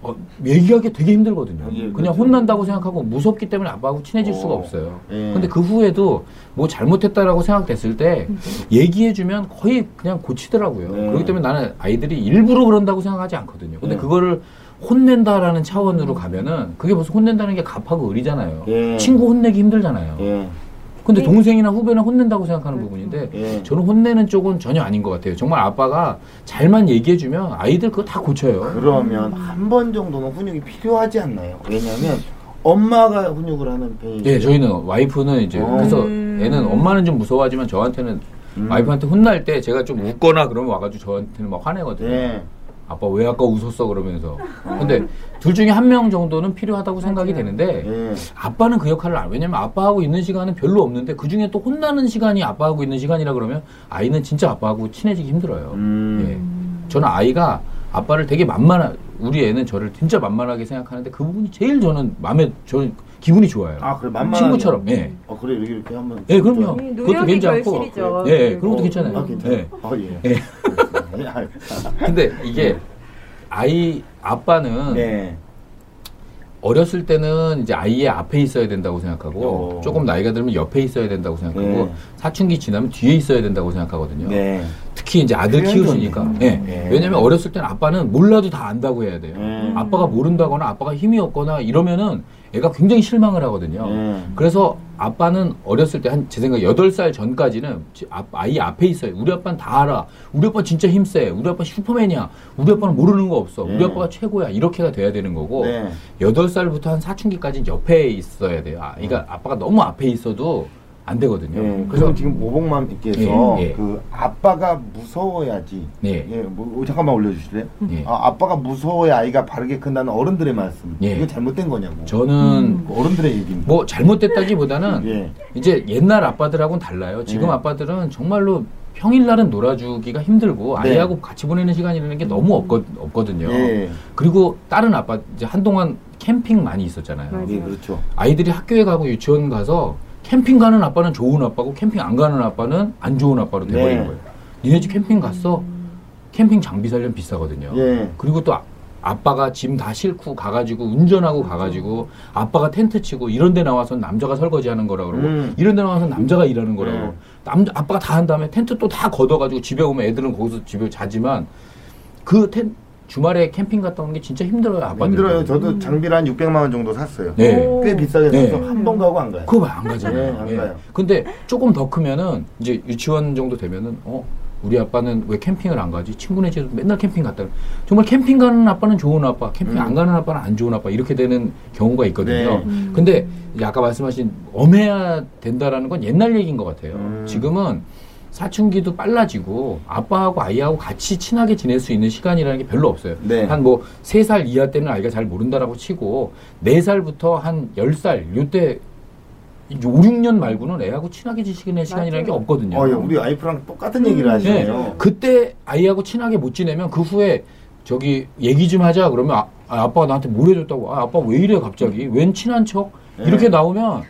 어, 얘기하기 되게 힘들거든요. 예, 그냥 그렇죠. 혼난다고 생각하고 무섭기 때문에 아빠하고 친해질 어. 수가 없어요. 예. 근데 그 후에도 뭐 잘못했다라고 생각됐을 때 얘기해주면 거의 그냥 고치더라고요. 네. 그렇기 때문에 나는 아이들이 일부러 그런다고 생각하지 않거든요. 근데 네. 그거를 혼낸다라는 차원으로 가면은 그게 벌써 혼낸다는 게 갑하고 을이잖아요. 예. 친구 혼내기 힘들잖아요. 예. 근데 네. 동생이나 후배는 혼낸다고 생각하는 부분인데 예. 저는 혼내는 쪽은 전혀 아닌 것 같아요. 정말 아빠가 잘만 얘기해주면 아이들 그거 다 고쳐요. 그러면 한 번 정도는 훈육이 필요하지 않나요? 왜냐면 엄마가 훈육을 하는 편이죠. 예, 저희는 와이프는 이제 어. 그래서 음. 애는 엄마는 좀 무서워하지만 저한테는 음. 와이프한테 혼날 때 제가 좀 웃거나 그러면 와가지고 저한테는 막 화내거든요. 예. 아빠 왜 아까 웃었어 그러면서. 근데 둘 중에 한 명 정도는 필요하다고 생각이 되는데 예. 아빠는 그 역할을 안 왜냐면 아빠하고 있는 시간은 별로 없는데 그 중에 또 혼나는 시간이 아빠하고 있는 시간이라 그러면 아이는 진짜 아빠하고 친해지기 힘들어요. 음. 예. 저는 아이가 아빠를 되게 만만하 우리 애는 저를 진짜 만만하게 생각하는데 그 부분이 제일 저는 마음에 저는 기분이 좋아요. 아, 그래 만만 친구처럼. 예. 어 그래 이렇게 이렇게 한번. 예, 그럼요. 음, 그것도 괜찮고. 결실이죠. 예, 예, 그런 것도 어, 괜찮아요. 아 괜찮아. 예. 어 예. 예. 예. 근데 이게 아이 아빠는 네. 어렸을 때는 이제 아이의 앞에 있어야 된다고 생각하고 어. 조금 나이가 들면 옆에 있어야 된다고 생각하고 네. 사춘기 지나면 뒤에 있어야 된다고 생각하거든요. 네. 특히 이제 아들 키우시니까. 좋네. 예. 네. 왜냐면 어렸을 때는 아빠는 몰라도 다 안다고 해야 돼요. 음. 아빠가 모른다거나 아빠가 힘이 없거나 이러면은 애가 굉장히 실망을 하거든요. 음. 그래서 아빠는 어렸을 때 한 제 생각 8살 전까지는 지- 아- 아이 앞에 있어요. 우리 아빠는 다 알아. 우리 아빠 진짜 힘세. 우리 아빠 슈퍼맨이야. 우리 아빠는 모르는 거 없어. 우리 네. 아빠가 최고야. 이렇게가 돼야 되는 거고 네. 여덟 살부터한 사춘기까지는 옆에 있어야 돼요. 아, 그러니까 아빠가 너무 앞에 있어도 안 되거든요. 네. 그래서 지금 오복맘께서 예, 예. 그 아빠가 무서워야지. 네. 예, 뭐, 잠깐만 올려주실래요? 예. 아, 아빠가 무서워야 아이가 바르게 큰다는 어른들의 말씀. 예. 이거 잘못된 거냐고. 저는 그 어른들의 얘기입니다. 뭐 잘못됐다기보다는 예. 이제 옛날 아빠들하고는 달라요. 지금 네. 아빠들은 정말로 평일날은 놀아주기가 힘들고 네. 아이하고 같이 보내는 시간이라는 게 너무 없거, 없거든요. 예. 그리고 다른 아빠 이제 한동안 캠핑 많이 있었잖아요. 맞아요. 예, 그렇죠. 아이들이 학교에 가고 유치원 가서 캠핑 가는 아빠는 좋은 아빠고 캠핑 안 가는 아빠는 안 좋은 아빠로 돼버리는 네. 거예요. 니네 집 캠핑 갔어? 캠핑 장비 살려면 비싸거든요. 예. 그리고 또 아- 아빠가 짐 다 싣고 가가지고 운전하고 가가지고 아빠가 텐트 치고 이런 데 나와서 남자가 설거지하는 거라 그러고 음. 이런 데 나와서 남자가 일하는 거라고 음. 남자 아빠가 다 한 다음에 텐트 또 다 걷어가지고 집에 오면 애들은 거기서 집에 자지만 그 텐, 주말에 캠핑 갔다 오는 게 진짜 힘들어요 아빠들 힘들어요. 저도 장비를 한 600만 원 정도 샀어요. 네 오. 꽤 비싸게 네. 사서 한 번 가고 안 가요. 그거 안 가잖아요. 네, 안 예. 가요. 근데 조금 더 크면은 이제 유치원 정도 되면은 어 우리 아빠는 왜 캠핑을 안 가지? 친구네 집에 맨날 캠핑 갔다. 정말 캠핑 가는 아빠는 좋은 아빠, 캠핑 음. 안 가는 아빠는 안 좋은 아빠 이렇게 되는 경우가 있거든요. 네. 근데 이제 아까 말씀하신 엄해야 된다라는 건 옛날 얘기인 것 같아요. 음. 지금은 사춘기도 빨라지고 아빠하고 아이하고 같이 친하게 지낼 수 있는 시간이라는 게 별로 없어요. 네. 한뭐 세 살 이하 때는 아이가 잘 모른다라고 치고 네 살부터 한 열살 요때 5, 6년 말고는 애하고 친하게 지내는 시간이라는 게. 없거든요. 어, 예, 우리 와이프랑 똑같은 얘기를 네. 하시네요. 그때 아이하고 친하게 못 지내면 그 후에 저기 얘기 좀 하자 그러면 아, 아, 아빠가 나한테 뭘 해줬다고 아, 아빠 왜 이래 갑자기 웬 친한 척 네. 이렇게 나오면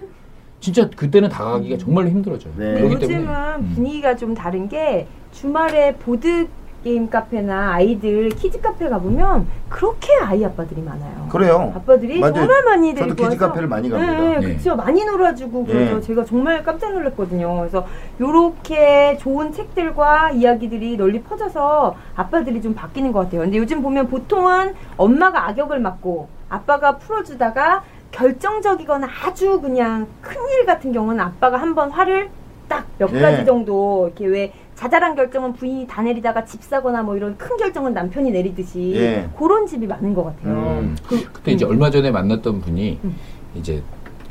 진짜 그때는 다가가기가 정말로 힘들어져요. 네. 그렇기 요즘은 때문에 음. 분위기가 좀 다른 게 주말에 보드 게임 카페나 아이들 키즈 카페 가보면 그렇게 아이 아빠들이 많아요. 그래요. 아빠들이 맞아요. 정말 많이 저도 데리고 키즈 와서 카페를 많이 갑니다. 네, 네. 그렇죠. 많이 놀아주고 그래서 네. 제가 정말 깜짝 놀랐거든요. 그래서 요렇게 좋은 책들과 이야기들이 널리 퍼져서 아빠들이 좀 바뀌는 것 같아요. 근데 요즘 보면 보통은 엄마가 악역을 맡고 아빠가 풀어주다가 결정적이거나 아주 그냥 큰일 같은 경우는 아빠가 한 번 화를 딱몇 네. 가지 정도 이렇게 왜 자잘한 결정은 부인이 다 내리다가 집 사거나 뭐 이런 큰 결정은 남편이 내리듯이 예. 그런 집이 많은 것 같아요. 음. 그, 그때 이제 얼마 전에 만났던 분이 음. 이제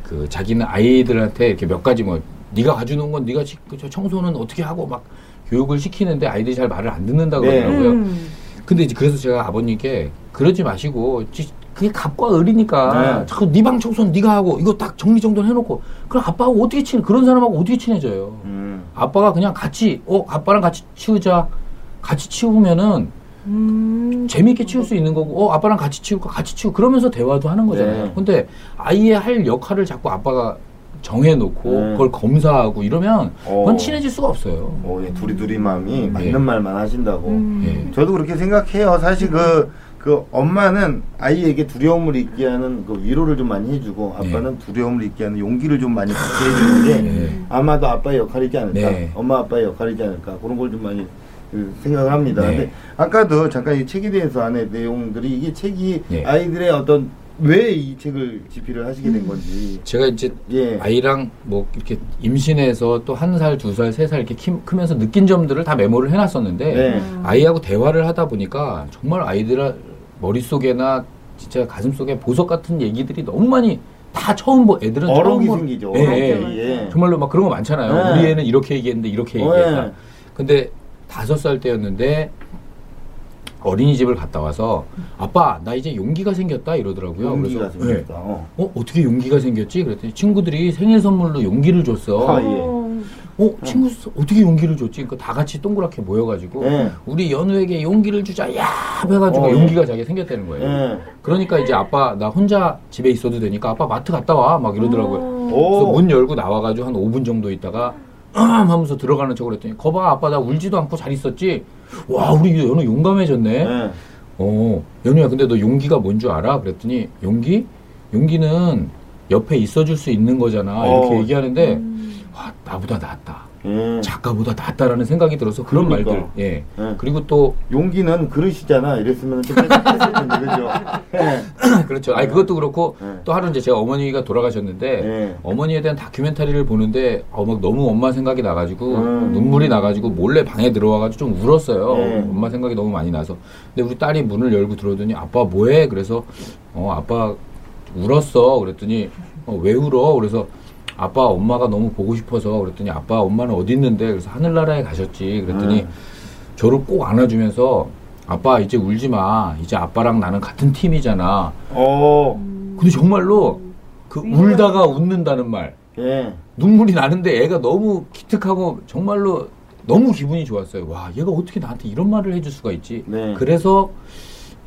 그 자기는 아이들한테 이렇게 몇 가지 뭐 네가 가져놓은 건 네가 청소는 어떻게 하고 막 교육을 시키는데 아이들이 잘 말을 안 듣는다고 네. 그러더라고요. 음. 근데 이제 그래서 제가 아버님께 그러지 마시고 지- 그게 갑과 을이니까 네. 자꾸 네 방 청소는 네가 하고 이거 딱 정리정돈 해놓고 그럼 아빠하고 어떻게 친 그런 사람하고 어떻게 친해져요? 음. 아빠가 그냥 같이 어 아빠랑 같이 치우자 같이 치우면은 음. 재미있게 치울 수 있는 거고 어 아빠랑 같이 치울까 같이 치우 그러면서 대화도 하는 거잖아요. 네. 근데 아이의 할 역할을 자꾸 아빠가 정해놓고 네. 그걸 검사하고 이러면 어. 그건 친해질 수가 없어요. 어, 예, 둘이 둘이 마음이 맞는 예. 말만 하신다고. 음. 예. 저도 그렇게 생각해요. 사실 그, 그 엄마는 아이에게 두려움을 잊게 하는 그 위로를 좀 많이 해주고 아빠는 두려움을 잊게 하는 용기를 좀 많이 갖게 해주는 게 네. 아마도 아빠의 역할이지 않을까. 네. 엄마 아빠의 역할이지 않을까. 그런 걸 좀 많이 그 생각을 합니다. 네. 근데 아까도 잠깐 이 책에 대해서 안에 내용들이 이게 책이 네. 아이들의 어떤 왜 이 책을 집필을 하시게 된 건지. 제가 이제 예. 아이랑 뭐 이렇게 임신해서 또 한 살, 두 살, 세 살 이렇게 키- 크면서 느낀 점들을 다 메모를 해놨었는데 네. 아이하고 대화를 하다 보니까 정말 아이들 머릿속에나 진짜 가슴속에 보석 같은 얘기들이 너무 많이 다 처음 보 애들은 처음 어록이 보 생기죠. 예, 예. 예. 정말로 막 그런 거 많잖아요. 네. 우리 애는 이렇게 얘기했는데 이렇게 어, 얘기했다. 예. 근데 다섯 살 때였는데 어린이집을 갔다 와서 아빠 나 이제 용기가 생겼다 이러더라고요. 용기가 그래서 생겼다. 네. 어. 어 어떻게 용기가 생겼지? 그랬더니 친구들이 생일 선물로 용기를 줬어. 아, 예. 어, 어 친구 수- 어떻게 용기를 줬지? 그러니까 다 같이 동그랗게 모여가지고 예. 우리 연우에게 용기를 주자 야 해가지고 어, 예. 용기가 자기가 생겼다는 거예요. 예. 그러니까 이제 아빠 나 혼자 집에 있어도 되니까 아빠 마트 갔다 와 막 이러더라고요. 어. 그래서 오. 문 열고 나와가지고 한 5분 정도 있다가 음 하면서 들어가는 척을 했더니 거봐 아빠 나 울지도 않고 잘 있었지 와 우리 연우 용감해졌네 예. 어 연우야 근데 너 용기가 뭔 줄 알아 그랬더니 용기 용기는 옆에 있어줄 수 있는 거잖아. 어. 이렇게 얘기하는데 음. 와 나보다 낫다. 예. 작가보다 낫다라는 생각이 들어서 그런 그러니까. 말들. 예. 예. 그리고 또 용기는 그릇이잖아. 이랬으면 좀 했을 텐데, 그죠? 예. 그렇죠. 아니 그것도 그렇고 예. 또 하루 이제 제가 어머니가 돌아가셨는데 예. 어머니에 대한 다큐멘터리를 보는데 어, 막 너무 엄마 생각이 나가지고 음. 눈물이 나가지고 몰래 방에 들어와가지고 좀 울었어요. 네. 엄마 생각이 너무 많이 나서. 근데 우리 딸이 문을 열고 들어오더니 아빠 뭐해? 그래서 어 아빠 울었어. 그랬더니 어, 왜 울어? 그래서 아빠 엄마가 너무 보고 싶어서 그랬더니 아빠 엄마는 어디 있는데 그래서 하늘나라에 가셨지. 그랬더니 음. 저를 꼭 안아주면서 아빠 이제 울지 마. 이제 아빠랑 나는 같은 팀이잖아. 어, 근데 정말로 그 울다가 웃는다는 말. 예. 눈물이 나는데 애가 너무 기특하고 정말로 너무 기분이 좋았어요. 와, 얘가 어떻게 나한테 이런 말을 해줄 수가 있지? 네. 그래서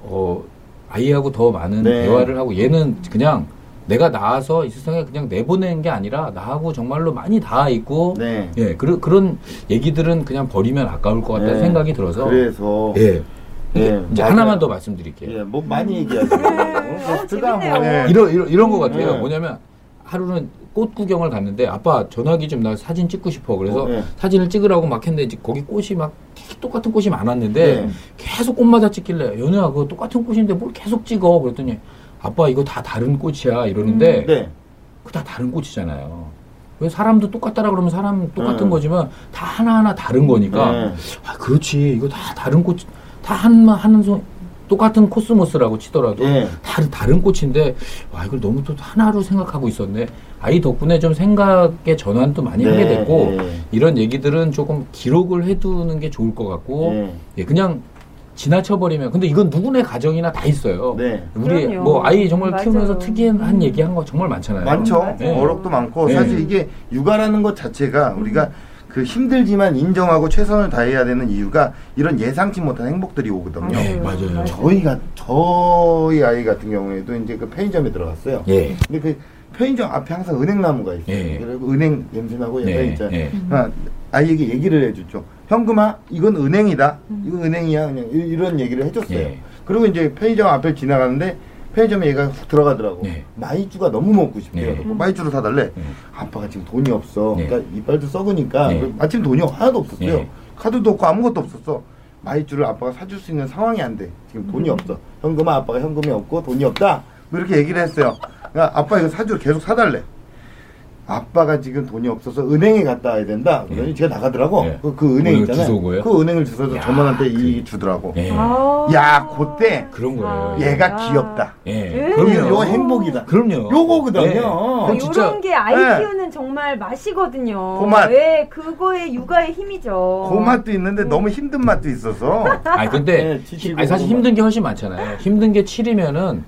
어 아이하고 더 많은 네. 대화를 하고 얘는 그냥 내가 나와서 이 세상에 그냥 내보내는 게 아니라 나하고 정말로 많이 닿아 있고 네. 예 그런 그런 얘기들은 그냥 버리면 아까울 것 같다는 네. 생각이 들어서 그래서. 예 예, 이제 맞아요. 하나만 더 말씀드릴게요. 예, 뭐 많이 얘기하세요. 어, 제가 재밌네요. 뭐, 예. 이런 이런 이런 것 같아요. 네. 뭐냐면 하루는 꽃 구경을 갔는데 아빠 전화기 좀 나 사진 찍고 싶어. 그래서 어, 네. 사진을 찍으라고 막 했는데 이제 거기 꽃이 막 똑같은 꽃이 많았는데 네. 계속 꽃마다 찍길래 연우야 그거 똑같은 꽃인데 뭘 계속 찍어 그랬더니 아빠 이거 다 다른 꽃이야 이러는데 네. 그다 다른 꽃이잖아요. 왜 사람도 똑같다라 그러면 사람 똑같은 음. 거지만 다 하나하나 다른 거니까 네. 아 그렇지 이거 다 다른 꽃 다 한 하는 손 똑같은 코스모스라고 치더라도 예. 다른 다른 꽃인데 와 이걸 너무 또 하나로 생각하고 있었네 아이 덕분에 좀 생각의 전환도 많이 하게 네, 됐고 네. 이런 얘기들은 조금 기록을 해두는 게 좋을 것 같고 네. 예, 그냥 지나쳐 버리면 근데 이건 누구네 가정이나 다 있어요. 네. 우리 그럼요. 뭐 아이 정말 맞아요. 키우면서 특이한 얘기한 거 정말 많잖아요. 많죠. 네. 어록도 많고 네. 사실 이게 육아라는 것 자체가 우리가 그 힘들지만 인정하고 최선을 다해야 되는 이유가 이런 예상치 못한 행복들이 오거든요. 네, 맞아요. 저희가 저희 아이 같은 경우에도 이제 그 편의점에 들어갔어요. 예. 근데 그 편의점 앞에 항상 은행나무가 있어요. 예. 그리고 은행 냄새 나고 약간 네, 있잖아요. 네. 아, 아이에게 얘기를 해줬죠. 현금아, 이건 은행이다. 이건 은행이야. 그냥 이- 이런 얘기를 해줬어요. 예. 그리고 이제 편의점 앞에 지나가는데 편의점에 얘가 훅 들어가더라고. 네. 마이쮸가 너무 먹고 싶대요. 네. 마이쮸를 사달래. 네. 아빠가 지금 돈이 없어. 네. 그러니까 이빨도 썩으니까 네. 그 마침 돈이 하나도 없었어요. 네. 카드도 없고 아무것도 없었어. 마이쮸를 아빠가 사줄 수 있는 상황이 안 돼. 지금 돈이 없어. 현금아 아빠가 현금이 없고 돈이 없다. 뭐 이렇게 얘기를 했어요. 그러니까 아빠 이거 사줘 계속 사달래. 아빠가 지금 돈이 없어서 은행에 갔다 와야 된다. 그러니 네. 제가 나가더라고. 네. 그, 그 은행 있잖아요. 그 은행을 주워서 야, 전원한테 그- 이 주더라고. 예. 아. 야, 그때 그런 거예요. 얘가 아. 귀엽다. 예. 예. 그럼요. 요 행복이다. 그럼요. 요거거든요. 네. 아, 진짜 이런 게 아이 네. 키우는 정말 맛이거든요. 그 맛. 예, 그거의 육아의 힘이죠. 그 맛도 있는데 너무 힘든 맛도 있어서. 아니 근데 네, 아니, 사실 힘든 게 훨씬 많잖아요. 힘든 게 7이면은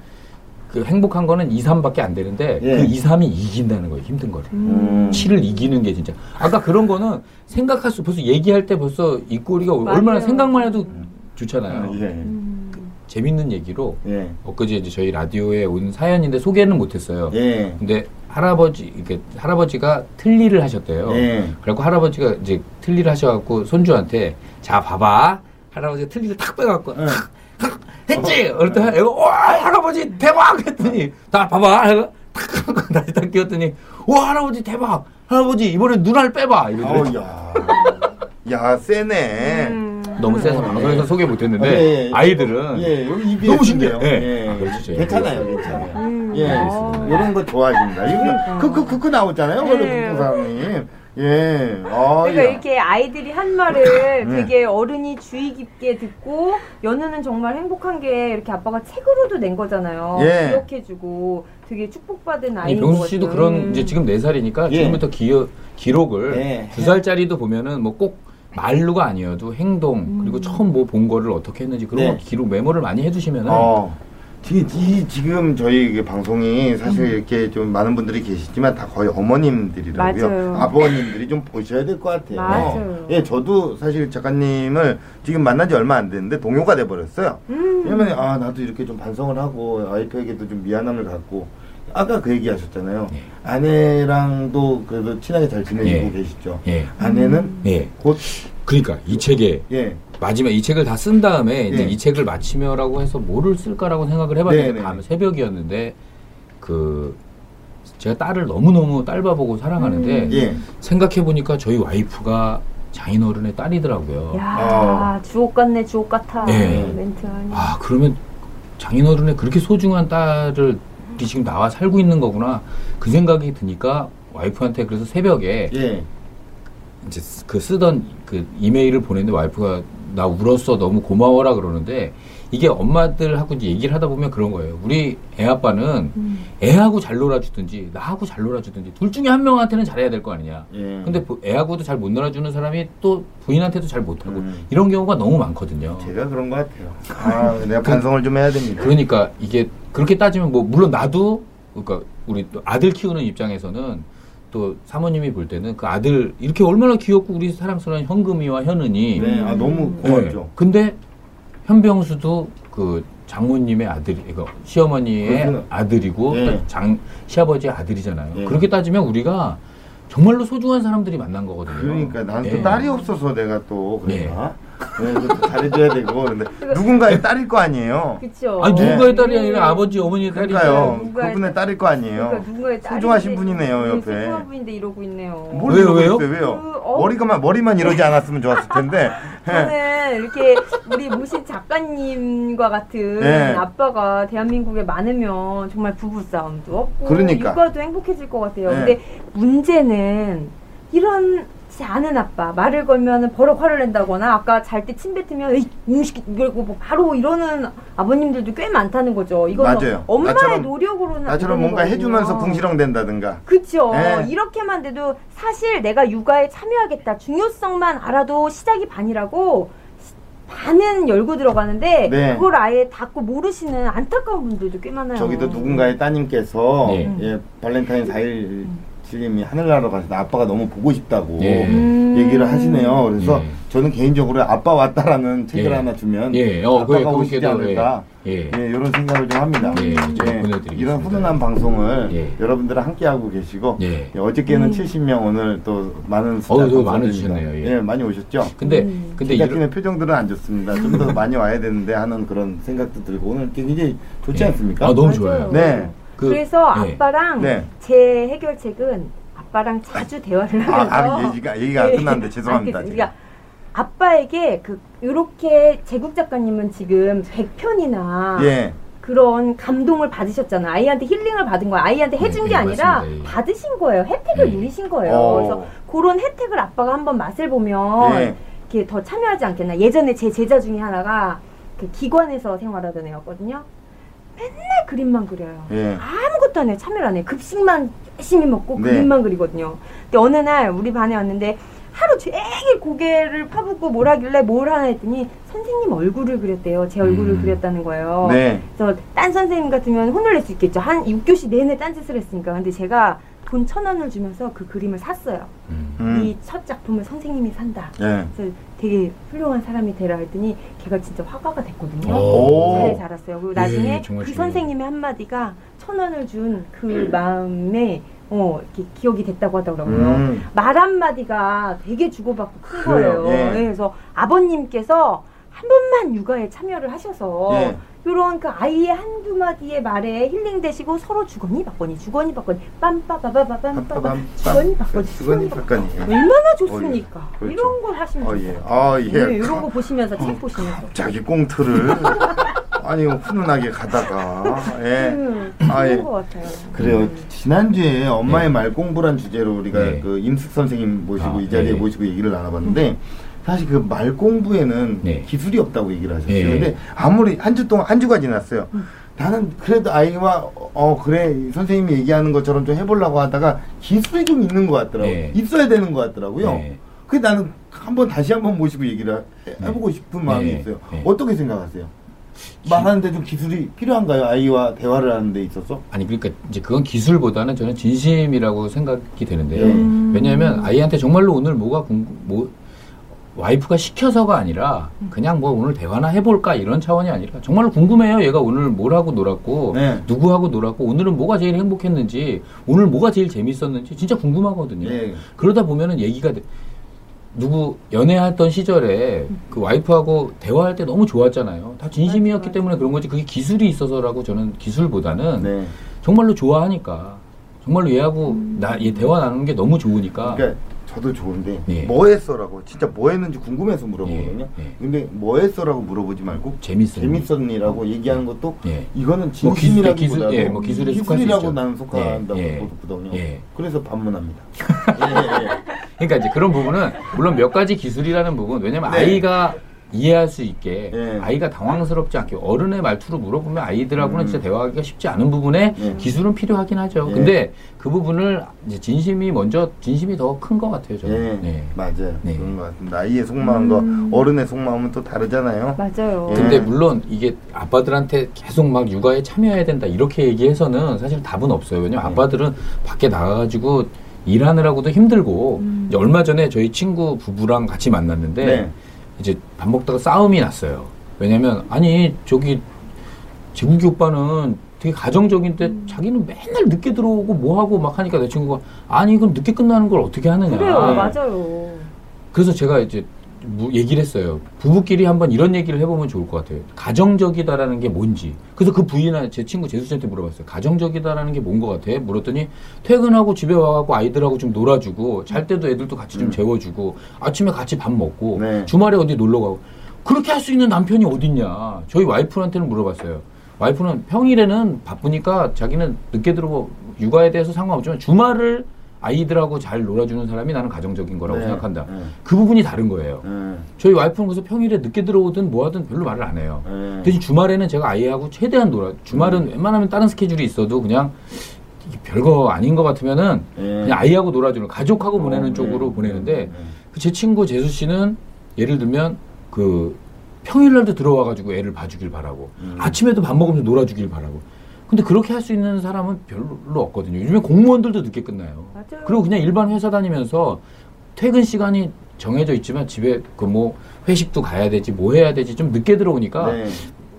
그 행복한 거는 2, 3밖에 안 되는데 예. 그 2, 3이 이긴다는 거예요. 힘든 거를. 음. 7을 이기는 게 진짜. 아까 그런 거는 생각할 수 벌써 얘기할 때 벌써 이 얼마나 맞아요. 생각만 해도 좋잖아요. 예. 음. 재밌는 얘기로 예. 엊그제 이제 저희 라디오에 온 사연인데 소개는 못했어요. 예. 근데 할아버지 이게 할아버지가 틀니를 하셨대요. 예. 그래갖고 할아버지가 이제 틀니를 하셔갖고 손주한테 자 봐봐 할아버지가 틀니를 탁 빼갖고 응. 했지. 때 애가 와 할아버지 대박 했더니 다 봐봐. 해가 탁 다시 딱 끼웠더니 와 할아버지 대박. 할아버지 이번에 눈알 빼봐. 이러더래. 어우, 야. 야, 세네. 음. 너무 세서 방송에서 소개 못했는데 예, 예. 아이들은 예, 여기 EBS 너무 신기해요. 인데요. 예. 아. 괜찮아요, 괜찮아요. 음. 예, 아. 이런 거 좋아하십니다. 이거 크크 크크 나오잖아요, 네. 원래 국부사님. 예, 아, 그러니까 야. 이렇게 아이들이 한 말을 네. 되게 어른이 주의 깊게 듣고 연우는 정말 행복한 게 이렇게 아빠가 책으로도 낸 거잖아요. 예. 기억해주고 되게 축복받은 병수 것 씨도 같아요. 그런 음. 이제 지금 네 살이니까 예. 지금부터 기, 기록을 예. 두 살짜리도 보면은 뭐 꼭 말로가 아니어도 행동 그리고 처음 뭐 본 거를 어떻게 했는지 그런 네. 거 기록 메모를 많이 해두시면은 어. 이, 이 지금 저희 그 방송이 사실 이렇게 좀 많은 분들이 계시지만 다 거의 어머님들이라고요. 맞아요. 아버님들이 좀 보셔야 될 것 같아요. 맞아요. 예, 저도 사실 작가님을 지금 만난 지 얼마 안 됐는데 동요가 돼 버렸어요. 음. 왜냐면 아 나도 이렇게 좀 반성을 하고 와이프에게도 좀 미안함을 갖고 아까 그 얘기 하셨잖아요. 예. 아내랑도 그래도 친하게 잘 지내시고 예. 계시죠. 예. 아내는 예. 곧 그러니까 이 책에 예. 마지막 이 책을 다 쓴 다음에 이제 예. 이 책을 마치며라고 해서 뭐를 쓸까라고 생각을 해봤는데 네네. 밤 새벽이었는데 그 제가 딸을 너무 너무 딸바보고 살아가는데 예. 생각해 보니까 저희 와이프가 장인어른의 딸이더라고요. 야, 아. 주옥 같네, 주옥 같아. 예. 멘트 아니. 아 그러면 장인어른의 그렇게 소중한 딸을 이 지금 나와 살고 있는 거구나 그 생각이 드니까 와이프한테 그래서 새벽에 예. 이제 쓰- 그 쓰던 그 이메일을 보냈는데 와이프가 나 울었어 너무 고마워라 그러는데 이게 엄마들하고 이제 얘기를 하다 보면 그런 거예요. 우리 애 아빠는 음. 애하고 잘 놀아주든지 나하고 잘 놀아주든지 둘 중에 한 명한테는 잘해야 될 거 아니냐. 예. 근데 부- 애하고도 잘 못 놀아주는 사람이 또 부인한테도 잘 못하고 음. 이런 경우가 너무 많거든요. 제가 그런 것 같아요. 아, 내가 반성을 좀 해야 됩니다. 그러니까 이게 그렇게 따지면 뭐 물론 나도 그러니까 우리 또 아들 키우는 입장에서는 또 사모님이 볼 때는 그 아들 이렇게 얼마나 귀엽고 우리 사랑스러운 현금이와 현은이 네, 아, 너무 고맙죠. 네. 근데 현병수도 그 장모님의 아들이 이거 시어머니의 그렇구나. 아들이고 예. 또장 시아버지의 아들이잖아요. 예. 그렇게 따지면 우리가 정말로 소중한 사람들이 만난 거거든요. 그러니까 나는 또 예. 딸이 없어서 내가 또 그런가? 네, 그것도 잘해줘야 되고 근데 누군가의 딸일 거 아니에요. 그쵸. 아니 누군가의 네. 딸이 아니라 아버지 어머니의. 누군가의 그분의 딸일 거 아니에요. 그러니까 누군가의 소중하신 분이네요, 네, 옆에. 소중한 분인데 이러고 있네요. 뭘 왜요, 왜요? 왜요? 그, 어? 머리가만 머리만 이러지 않았으면 좋았을 텐데. 예. 저는 이렇게 우리 모신 작가님과 같은 네. 아빠가 대한민국에 많으면 정말 부부싸움도 없고 그러니까. 육아도 행복해질 것 같아요. 네. 근데 문제는 이런 않은 아빠 말을 걸면 버럭 화를 낸다거나 아까 잘 때 침 뱉으면 음식 이러고 뭐 바로 이러는 아버님들도 꽤 많다는 거죠. 맞아요. 엄마의 나처럼- 노력으로는 나처럼 뭔가 거거든요. 해주면서 궁시렁 된다든가. 그쵸. 네. 이렇게만 돼도 사실 내가 육아에 참여하겠다. 중요성만 알아도 시작이 반이라고 시- 반은 열고 들어가는데 네. 그걸 아예 닫고 모르시는 안타까운 분들도 꽤 많아요. 저기도 누군가의 따님께서 네. 예, 발렌타인 4일 칠님이 하늘나라 가서 아빠가 너무 보고 싶다고 예. 음. 얘기를 하시네요. 그래서 예. 저는 개인적으로 아빠 왔다라는 책을 예. 하나 주면 예, 어, 아빠가 그게- 오시지 않을까 예. 예. 예, 이런 생각을 좀 합니다. 예. 이런 훈훈한 방송을 예. 여러분들은 함께 하고 계시고 예. 예, 어저께는 음. 70명 오늘 또 많은 숫자 감사드립니다. 많으셨네요, 예. 예, 많이 오셨죠. 근데 음. 근데 이런 표정들은 안 좋습니다. 좀 더 많이 와야 되는데 하는 그런 생각도 들고 오늘 굉장히 좋지 예. 않습니까? 아, 너무 맞아요. 좋아요. 네. 그- 그, 래서 예. 아빠랑 네. 제 해결책은 아빠랑 자주 대화를 아, 하면서 아, 얘기가 얘기가 예. 끝났는데 죄송합니다. 그러니까 아빠에게 그 이렇게 제국 작가님은 지금 100편이나 예. 그런 감동을 받으셨잖아요. 아이한테 힐링을 받은 거예요. 아이한테 해준 네, 게 네, 아니라 맞습니다. 예. 받으신 거예요. 혜택을 네. 누리신 거예요. 어. 그래서 그런 혜택을 아빠가 한번 맛을 보면 예. 이렇게 더 참여하지 않겠나. 예전에 제 제자 중에 하나가 그 기관에서 생활하던 애였거든요. 맨날 그림만 그려요. 예. 아무것도 안 해요. 참여를 안 해요. 급식만 열심히 먹고 네. 그림만 그리거든요. 근데 어느 날 우리 반에 왔는데 하루 종일 고개를 파묻고 뭘 하길래 뭘 하나 했더니 선생님 얼굴을 그렸대요. 제 얼굴을 음. 그렸다는 거예요. 네. 그래서 딴 선생님 같으면 혼을 낼 수 있겠죠. 한 6교시 내내 딴짓을 했으니까. 근데 제가 돈 천 원을 주면서 그 그림을 샀어요. 음. 음. 이첫 작품을 선생님이 산다. 예. 그래서 되게 훌륭한 사람이 되라 했더니 걔가 진짜 화가가 됐거든요. 오. 잘 자랐어요. 그리고 나중에 예, 정말 그 중요해요. 선생님의 한마디가 천 원을 준 그 마음에 어, 이렇게 기억이 됐다고 하더라고요. 음. 말 한마디가 되게 주고받고 큰 그래요, 거예요. 예. 예, 그래서 아버님께서 한 번만 육아에 참여를 하셔서 예. 이런 그 아이의 한두 마디의 말에 힐링되시고 서로 주거니 받거니 주거니 받거니 빰빠바바바빰빠바 주거니 받거니 주거니 받거니. 예. 얼마나 좋습니까? 어, 예. 그렇죠. 이런 걸 하시면 어. 예. 아, 예. 네, 이런 거 보시면서 책 보시면서 자기 꽁트를 아니 훈훈하게 가다가 예. 음, 아, 예. 그래요. 음. 지난주에 엄마의 네. 말 공부란 주제로 우리가 네. 그 임숙 선생님 모시고 아, 이 자리에 네. 모시고 얘기를 나눠봤는데 사실 그 말 공부에는 네. 기술이 없다고 얘기를 하셨어요. 네. 근데 아무리 한 주 동안 한 주가 지났어요. 음. 나는 그래도 아이와 어 그래 선생님이 얘기하는 것처럼 좀 해보려고 하다가 기술이 좀 있는 것 같더라고 요. 네. 있어야 되는 것 같더라고요. 네. 그래 나는 한번 다시 한번 모시고 얘기를 해- 네. 해보고 싶은 마음이 네. 있어요. 네. 어떻게 생각하세요? 말하는데 좀 기술이 필요한가요? 아이와 대화를 하는 데 있어서? 아니 그러니까 이제 그건 기술보다는 저는 진심이라고 생각이 되는데요. 음. 왜냐하면 아이한테 정말로 오늘 뭐가 궁금 뭐 와이프가 시켜서가 아니라 그냥 뭐 오늘 대화나 해볼까 이런 차원이 아니라 정말로 궁금해요. 얘가 오늘 뭘 하고 놀았고 네. 누구하고 놀았고 오늘은 뭐가 제일 행복했는지 오늘 뭐가 제일 재밌었는지 진짜 궁금하거든요. 예. 그러다 보면은 얘기가 돼. 누구 연애했던 시절에 그 와이프하고 대화할 때 너무 좋았잖아요. 다 진심이었기. 때문에 그런 거지 그게 기술이 있어서라고 저는 기술보다는 네. 정말로 좋아하니까 정말로 얘하고 나얘 대화 나누는 게 너무 좋으니까 그러니까 저도 좋은데 예. 뭐 했어라고 진짜 뭐 했는지 궁금해서 물어보거든요. 예, 예. 근데 뭐 했어라고 물어보지 말고. 재밌었니라고 얘기하는 것도 예. 이거는 뭐 기술, 진심이라기보다도 기술, 예, 뭐 기술에 기술이라고. 나는 속한다고 예, 예. 보거든요. 예. 그래서 반문합니다. 예, 예. 그러니까 이제 그런 부분은 물론 몇 가지 기술이라는 부분 왜냐면 네. 아이가 이해할 수 있게 예. 아이가 당황스럽지 않게 어른의 말투로 물어보면 아이들하고는 음. 진짜 대화하기가 쉽지 않은 부분에 예. 기술은 필요하긴 하죠. 예. 근데 그 부분을 이제 진심이 먼저 진심이 더 큰 것 같아요. 저는. 예, 네. 맞아요. 네. 그런 것 같습니다. 아이의 속마음과 어른의 속마음은 또 다르잖아요. 맞아요. 예. 근데 물론 이게 아빠들한테 계속 막 육아에 참여해야 된다 이렇게 얘기해서는 사실 답은 없어요. 왜냐면 네. 아빠들은 밖에 나가가지고 일하느라고도 힘들고 이제 얼마 전에 저희 친구 부부랑 같이 만났는데 네. 이제 밥 먹다가 싸움이 났어요. 왜냐면 아니 저기 재국이 오빠는 되게 가정적인데 자기는 맨날 늦게 들어오고 뭐 하고 막 하니까 내 친구가 아니 그럼 늦게 끝나는 걸 어떻게 하느냐. 그래요, 아. 맞아요. 그래서 제가 이제 무- 얘기를 했어요. 부부끼리 한번 이런 얘기를 해보면 좋을 것 같아요. 가정적이다라는 게 뭔지. 그래서 그 부인한 제 친구 재수 씨한테 물어봤어요. 가정적이다라는 게 뭔 것 같아? 물었더니 퇴근하고 집에 와갖고 아이들하고 좀 놀아주고 잘 때도 애들도 같이 좀 재워주고 아침에 같이 밥 먹고 네. 주말에 어디 놀러 가고 그렇게 할 수 있는 남편이 어딨냐? 저희 와이프한테는 물어봤어요. 와이프는 평일에는 바쁘니까 자기는 늦게 들어오고 육아에 대해서 상관없지만 주말을 아이들하고 잘 놀아주는 사람이 나는 가정적인 거라고 네. 생각한다. 네. 그 부분이 다른 거예요. 예, 저희 와이프는 그래서 평일에 늦게 들어오든 뭐하든 별로 말을 안 해요. 예. 대신 주말에는 제가 아이하고 최대한 놀아. 주말은 음. 웬만하면 다른 스케줄이 있어도 그냥 별거 아닌 것 같으면은 예. 그냥 아이하고 놀아주는 가족하고 보내는 어, 쪽으로 네. 보내는데 네. 그제 친구 재수 씨는 예를 들면 그 평일날도 들어와가지고 애를 봐주길 바라고 음. 아침에도 밥 먹으면서 놀아주길 바라고. 근데 그렇게 할 수 있는 사람은 별로 없거든요. 요즘에 공무원들도 늦게 끝나요. 맞아요. 그리고 그냥 일반 회사 다니면서 퇴근 시간이 정해져 있지만 집에 그 뭐 회식도 가야 되지 뭐 해야 되지 좀 늦게 들어오니까 네.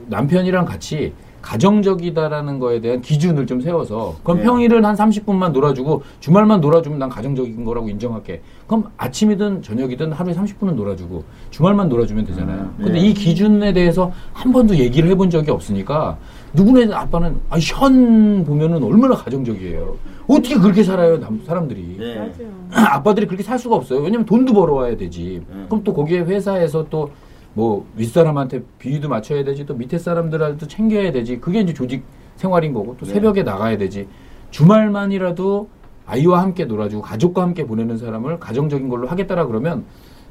남편이랑 같이 가정적이다라는 거에 대한 기준을 좀 세워서 그럼 네. 평일은 한 30분만 놀아주고 주말만 놀아주면 난 가정적인 거라고 인정할게. 그럼 아침이든 저녁이든 하루에 30분은 놀아주고 주말만 놀아주면 되잖아요. 음, 근데 네. 이 기준에 대해서 한 번도 얘기를 해본 적이 없으니까 누구네 아빠는 아, 현 보면은 얼마나 가정적이에요. 어떻게 그렇게 살아요, 남- 사람들이. 예. 맞아요. 아빠들이 그렇게 살 수가 없어요. 왜냐면 돈도 벌어와야 되지. 음. 그럼 또 거기에 회사에서 또 뭐 윗사람한테 비위도 맞춰야 되지. 또 밑에 사람들한테도 챙겨야 되지. 그게 이제 조직 생활인 거고 또 네. 새벽에 나가야 되지. 주말만이라도 아이와 함께 놀아주고 가족과 함께 보내는 사람을 가정적인 걸로 하겠다라 그러면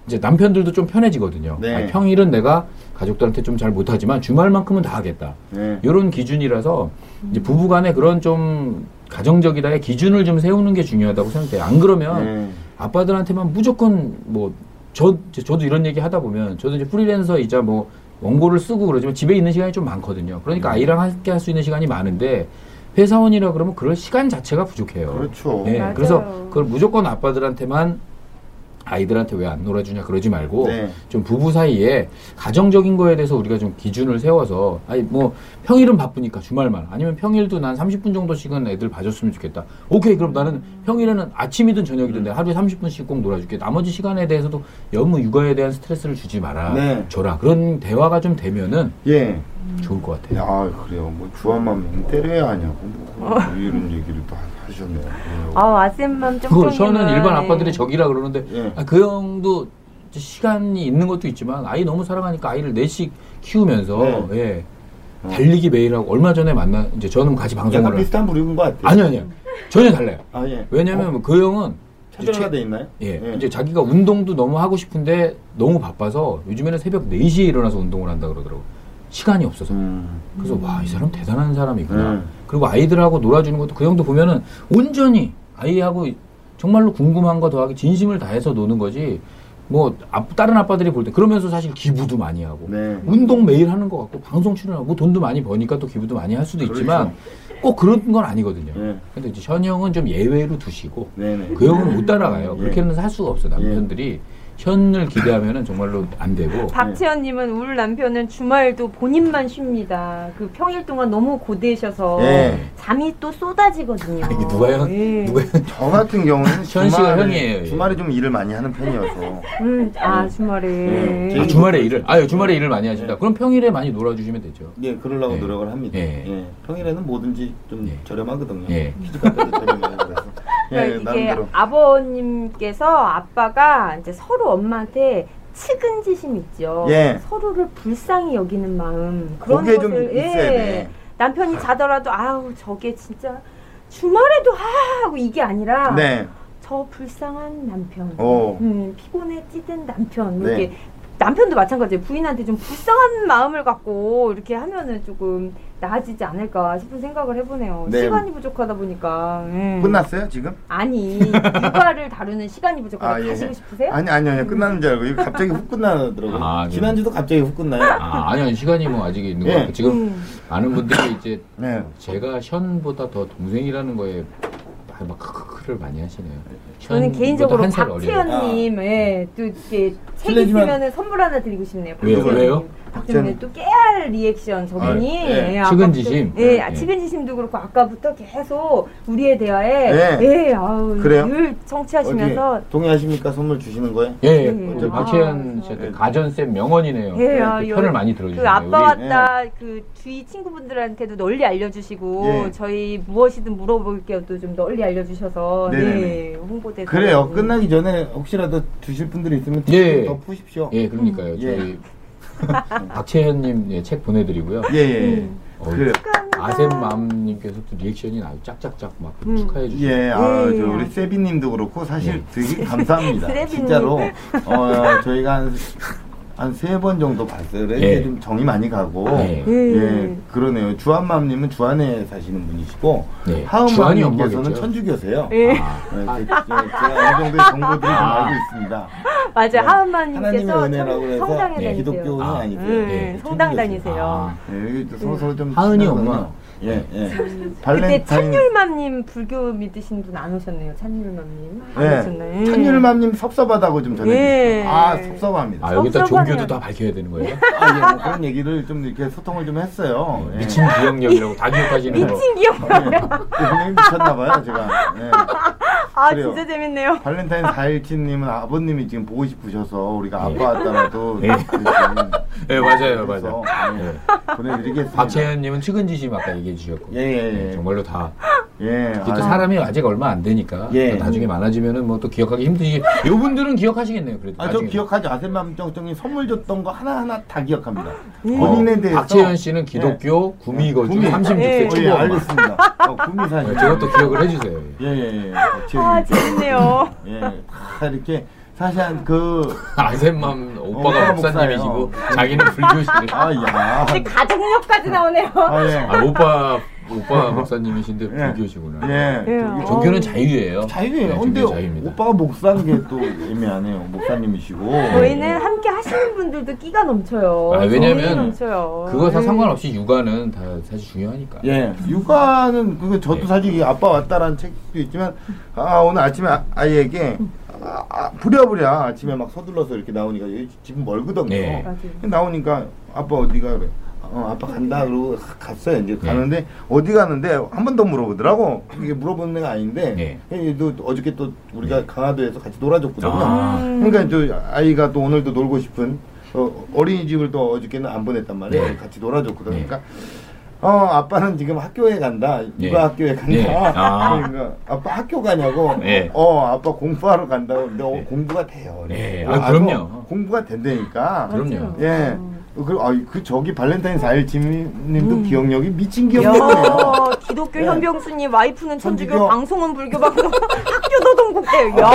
이제 남편들도 좀 편해지거든요. 네. 아니, 평일은 내가 가족들한테 좀 잘 못하지만 주말만큼은 다 하겠다. 예. 이런 기준이라서 이제 부부간에 그런 좀 가정적이다의 기준을 좀 세우는 게 중요하다고 생각해요. 안 그러면 예. 아빠들한테만 무조건 뭐 저 저도 이런 얘기 하다 보면 저도 이제 프리랜서이자 뭐 원고를 쓰고 그러지만 집에 있는 시간이 좀 많거든요. 그러니까 음. 아이랑 함께 할 수 있는 시간이 많은데 회사원이라 그러면 그럴 시간 자체가 부족해요. 그렇죠. 예, 맞아요. 그래서 그걸 무조건 아빠들한테만 아이들한테 왜 안 놀아주냐 그러지 말고 네. 좀 부부 사이에 가정적인 거에 대해서 우리가 좀 기준을 세워서 아니 뭐 평일은 바쁘니까 주말만 아니면 평일도 난 30분 정도씩은 애들 봐줬으면 좋겠다. 오케이 그럼 나는 평일에는 아침이든 저녁이든 내가 하루에 30분씩 꼭 놀아줄게. 나머지 시간에 대해서도 너무 육아에 대한 스트레스를 주지 마라. 네. 줘라. 그런 대화가 좀 되면은 예. 좋을 것 같아요. 야, 그래요. 뭐 주한만 명 때려야 하냐고 뭐 이런 얘기를 또 하- 하셨네요. 예. 아, 아쌤맘 좀 그거 저는 일반 아빠들이 적이라 그러는데 예. 아, 그 형도 시간이 있는 것도 있지만 아이 너무 사랑하니까 아이를 넷씩 키우면서 네. 예. 어. 달리기 매일 하고 얼마 전에 만나 이제 저는 같이 약간 방송을 비슷한 부류인 것 같아요. 아니요 아니요 전혀 달라요. 아, 예. 왜냐면 그 형은 차별화가 최- 돼 있나요? 예, 이제 자기가 운동도 너무 하고 싶은데 너무 바빠서 요즘에는 새벽 4시에 일어나서 운동을 한다 그러더라고. 시간이 없어서. 음. 그래서 와 이 사람 대단한 사람이구나. 음. 그리고 아이들하고 놀아주는 것도 그 형도 보면은 온전히 아이하고 정말로 궁금한 거 더하기 진심을 다해서 노는 거지. 뭐 아- 다른 아빠들이 볼 때 그러면서 사실 기부도 많이 하고 네. 운동 매일 하는 것 같고 방송 출연하고 뭐 돈도 많이 버니까 또 기부도 많이 할 수도 있지만 꼭 그런 건 아니거든요. 네. 근데 이제 현 형은 좀 예외로 두시고 네네. 그 형은 못 따라가요. 예. 그렇게는 살 수가 없어 남편들이 현을 기대하면은 정말로 안 되고 박채연님은 우리 남편은 주말도 본인만 쉽니다. 그 평일 동안 너무 고되셔서 예. 잠이 또 쏟아지거든요. 이게 누가 현 예. 누가 현저 같은 경우는 현 씨가 형이에요, 예. 주말에 좀 일을 많이 하는 편이어서 음, 아 주말에. 예. 아, 주말에 일을 아유 주말에 일을 많이 하신다. 그럼 평일에 많이 놀아주시면 되죠. 예, 그러려고 예. 노력을 합니다. 예. 예. 평일에는 뭐든지 좀 예. 저렴하거든요. 예. 저렴해요. 그래서 예, 그러니까 이게. 아버님께서 아빠가 이제 서로 엄마한테 측은지심 있죠. 예. 서로를 불쌍히 여기는 마음 그런 것을 예. 돼. 남편이 자더라도 아우 저게 진짜 주말에도 하 하고 이게 아니라 네. 저 불쌍한 남편, 오. 음, 피곤해 찌든 남편 뭐 네. 이렇게 남편도 마찬가지예요. 부인한테 좀 불쌍한 마음을 갖고 이렇게 하면은 조금 나아지지 않을까 싶은 생각을 해보네요. 네. 시간이 부족하다 보니까. 음. 끝났어요, 지금? 아니 육아를 다루는 시간이 부족하다 아, 예. 가시고 싶으세요? 아니, 아니, 아니. 끝나는 줄 알고. 이거 갑자기 훅 끝나더라고요. 아, 네. 지난주도 갑자기 훅 끝나요. 아 아니 아니 시간이 뭐 아직 있는 예. 것 같고 지금 음. 많은 분들이 이제 네. 제가 현보다 더 동생이라는 거에 막 크크크를 많이 하시네요. 저는 개인적으로. 박채연님, 예, 또 이렇게 책 있으면은 선물 하나 드리고 싶네요. 왜요? 왜요? 박채연님 또 깨알 리액션 저분이 아, 예. 예, 측은지심? 예, 아, 예. 측은지심도 그렇고 아까부터 계속 우리의 대화에 예. 예, 아우 그래요? 늘 청취하시면서 어디 동의하십니까? 선물 주시는 거예요? 예, 예. 음. 저 박채연 아, 씨한테 가전쌤 명언이네요. 예, 아, 그 요- 편을 많이 들어주시네요. 그 아빠 왔다 그 주위 친구분들한테도 널리 알려주시고 예. 저희 무엇이든 물어볼게요도 좀 널리 알려주셔서 네네네. 네 홍보대 그래요. 끝나기 전에 혹시라도 주실 분들이 있으면 예. 더 푸십시오. 예, 그러니까요. 예. 저희 박채연님 예, 책 보내드리고요. 예, 예. 음. 어, 그래요. 아셈맘님께서 또 리액션이 아주 짝짝짝 막 음. 축하해 주시고. 예, 아, 예. 저 우리 세비님도 그렇고 사실 예. 되게 감사합니다. 진짜로 어, 저희가 한 한세번 정도 봤어요. 그래 예. 좀 정이 많이 가고. 예. 예, 그러네요. 주한맘님은 주한에 사시는 분이시고 네. 주한이 하은맘님께서는. 천주교세요. 예. 아, 네, 제- 제가 어느 정도의 정보들이 좀 알고 있습니다. 맞아요 네. 해서 성당에 네, 다니세요. 기독교는 아, 아니세요. 음, 예, 성당 천주교세요. 다니세요. 아, 예, 여기 또 서로 좀 하은이. 엄마. 예, 예. 그때 발렌타인 찬율맘님 불교 믿으신 분 안 오셨네요. 찬율맘님 안 예. 오셨나요? 찬율맘님 섭섭하다고 좀 전해주세요. 예. 아 섭섭합니다. 아 여기다. 종교도 다 밝혀야 되는 거예요? 아, 예, 뭐 그런 얘기를 좀 이렇게 소통을 좀 했어요. 예. 미친 기억력이라고 다 기억하시는 거. 미친 기억. 예. 형님 미쳤나봐요, 제가. 예. 아 그래요. 진짜 재밌네요. 발렌타인 4일치님은 아버님이 지금 보고 싶으셔서 우리가 아빠 왔다라도 예. 예, 맞아요, 맞아요. 예, 보내드리겠습니다. 박채연님은 측은지심 아까 얘기해 주셨고. 예, 예, 예. 네, 정말로 다. 예. 또 아, 사람이 아직 얼마 안 되니까. 예. 또 나중에 많아지면은 뭐 또 기억하기 힘드시. 이분들은 기억하시겠네요, 그래도. 아, 저. 기억하죠. 아셈맘 정정이 선물 줬던 거 하나하나 다 기억합니다. 음. 본인에 대해서. 박채연 씨는 기독교 구미거주 구미. 36세 예. 어, 초보 예. 알겠습니다. 어, 구미 사실. 저것도 기억을 해주세요. 예, 예, 예. 아. 재밌네요. 예, 다 이렇게 사실 그 아셈맘 오빠가 오빠가 목사님이시고. 자기는 불교시네. 아, 야. 근데 가족력까지 나오네요. 아, 예. 아, 오빠 오빠 목사님이신데 예. 불교시구나. 예. 예. 종교는 자유예요. 자유예요. 네, 근데 종교는 자유입니다. 오빠가 목사인 게 또 애매하네요. 목사님이시고. 저희는 함께 하시는 분들도 끼가 넘쳐요. 아, 왜냐면 넘쳐요. 그거 다 네. 상관없이 육아는 다 사실 중요하니까. 예, 육아는 그거 저도 네. 사실 이 아빠 왔다라는 책도 있지만 아 오늘 아침에 아, 아이에게 아, 아, 부랴부랴 아침에 막 서둘러서 이렇게 나오니까 여기 집은 멀거든요. 네. 맞아요. 나오니까 아빠 어디가 그래. 어, 아빠 간다 그러고 갔어요 이제 네. 가는데 어디 가는데 한 번 더 물어보더라고 이게 물어보는 애가 아닌데 네. 얘도 어저께 또 우리가 강화도에서 같이 놀아줬거든요 아. 그러니까 저 아이가 또 오늘도 놀고 싶은 어, 어린이집을 또 어저께는 안 보냈단 말이에요 네. 같이 놀아줬거든 네. 그러니까 어 아빠는 지금 학교에 간다 네. 육아 학교에 간다 네. 아. 그러니까 아빠 학교 가냐고 네. 어 아빠 공부하러 간다고 근데 어, 네. 공부가 돼요 네. 그래서 아, 그럼요. 공부가 된다니까 그럼요. 예. 그, 아, 그, 저기, 발렌타인 4일 짐님도 음. 기억력이 미친 기억력이에요. 야, 기독교 예. 현병수님 와이프는 천주교, 천주교. 방송은 불교 방송, 학교는 동국대. 야,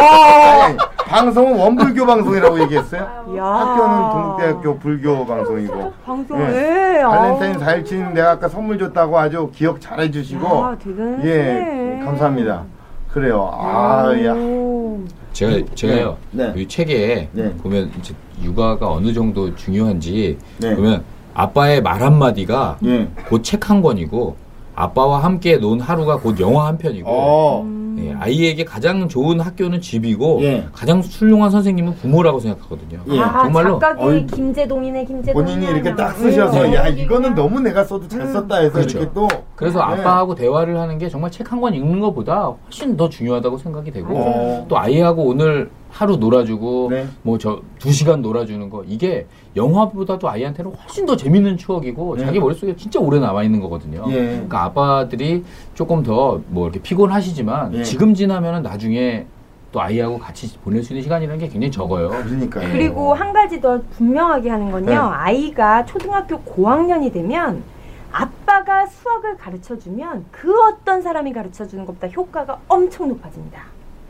아니, 방송은 원불교 방송이라고 얘기했어요. 야. 학교는 동대학교 불교 방송이고. 방송, 예. 예. 발렌타인 아우. 4일 짐 내가 아까 선물 줬다고 아주 기억 잘 해주시고. 야. 예, 감사합니다. 그래요. 아, 야. 오. 제가 제가요 네. 이 책에 네. 보면 이제 육아가 어느 정도 중요한지 네. 보면 아빠의 말 한마디가 예. 곧책 한 권이고 아빠와 함께 논 하루가 곧 영화 한 편이고 어. 음. 예, 아이에게 가장 좋은 학교는 집이고 예. 가장 훌륭한 선생님은 부모라고 생각하거든요. 예. 아, 정말로 작가기 어이, 김재동이네, 김재동. 본인이 이렇게 딱 쓰셔서 네. 야 이거는 너무 내가 써도 잘 썼다 해서 그렇죠. 이렇게 또 그래서 네. 아빠하고 대화를 하는 게 정말 책 한 권 읽는 것보다 훨씬 더 중요하다고 생각이 되고 어. 또 아이하고 오늘 하루 놀아주고 네. 뭐저 두 시간 놀아주는 거 이게 영화보다도 아이한테는 훨씬 더 재밌는 추억이고 네. 자기 머릿속에 진짜 오래 남아 있는 거거든요. 예. 그러니까 아빠들이 조금 더 뭐 이렇게 피곤하시지만 예. 지금 지나면은 나중에 또 아이하고 같이 보낼 수 있는 시간이라는 게 굉장히 적어요. 그러니까 그리고 한 가지 더 분명하게 하는 건요. 네. 아이가 초등학교 고학년이 되면 아빠가 수학을 가르쳐 주면 그 어떤 사람이 가르쳐 주는 것보다 효과가 엄청 높아집니다.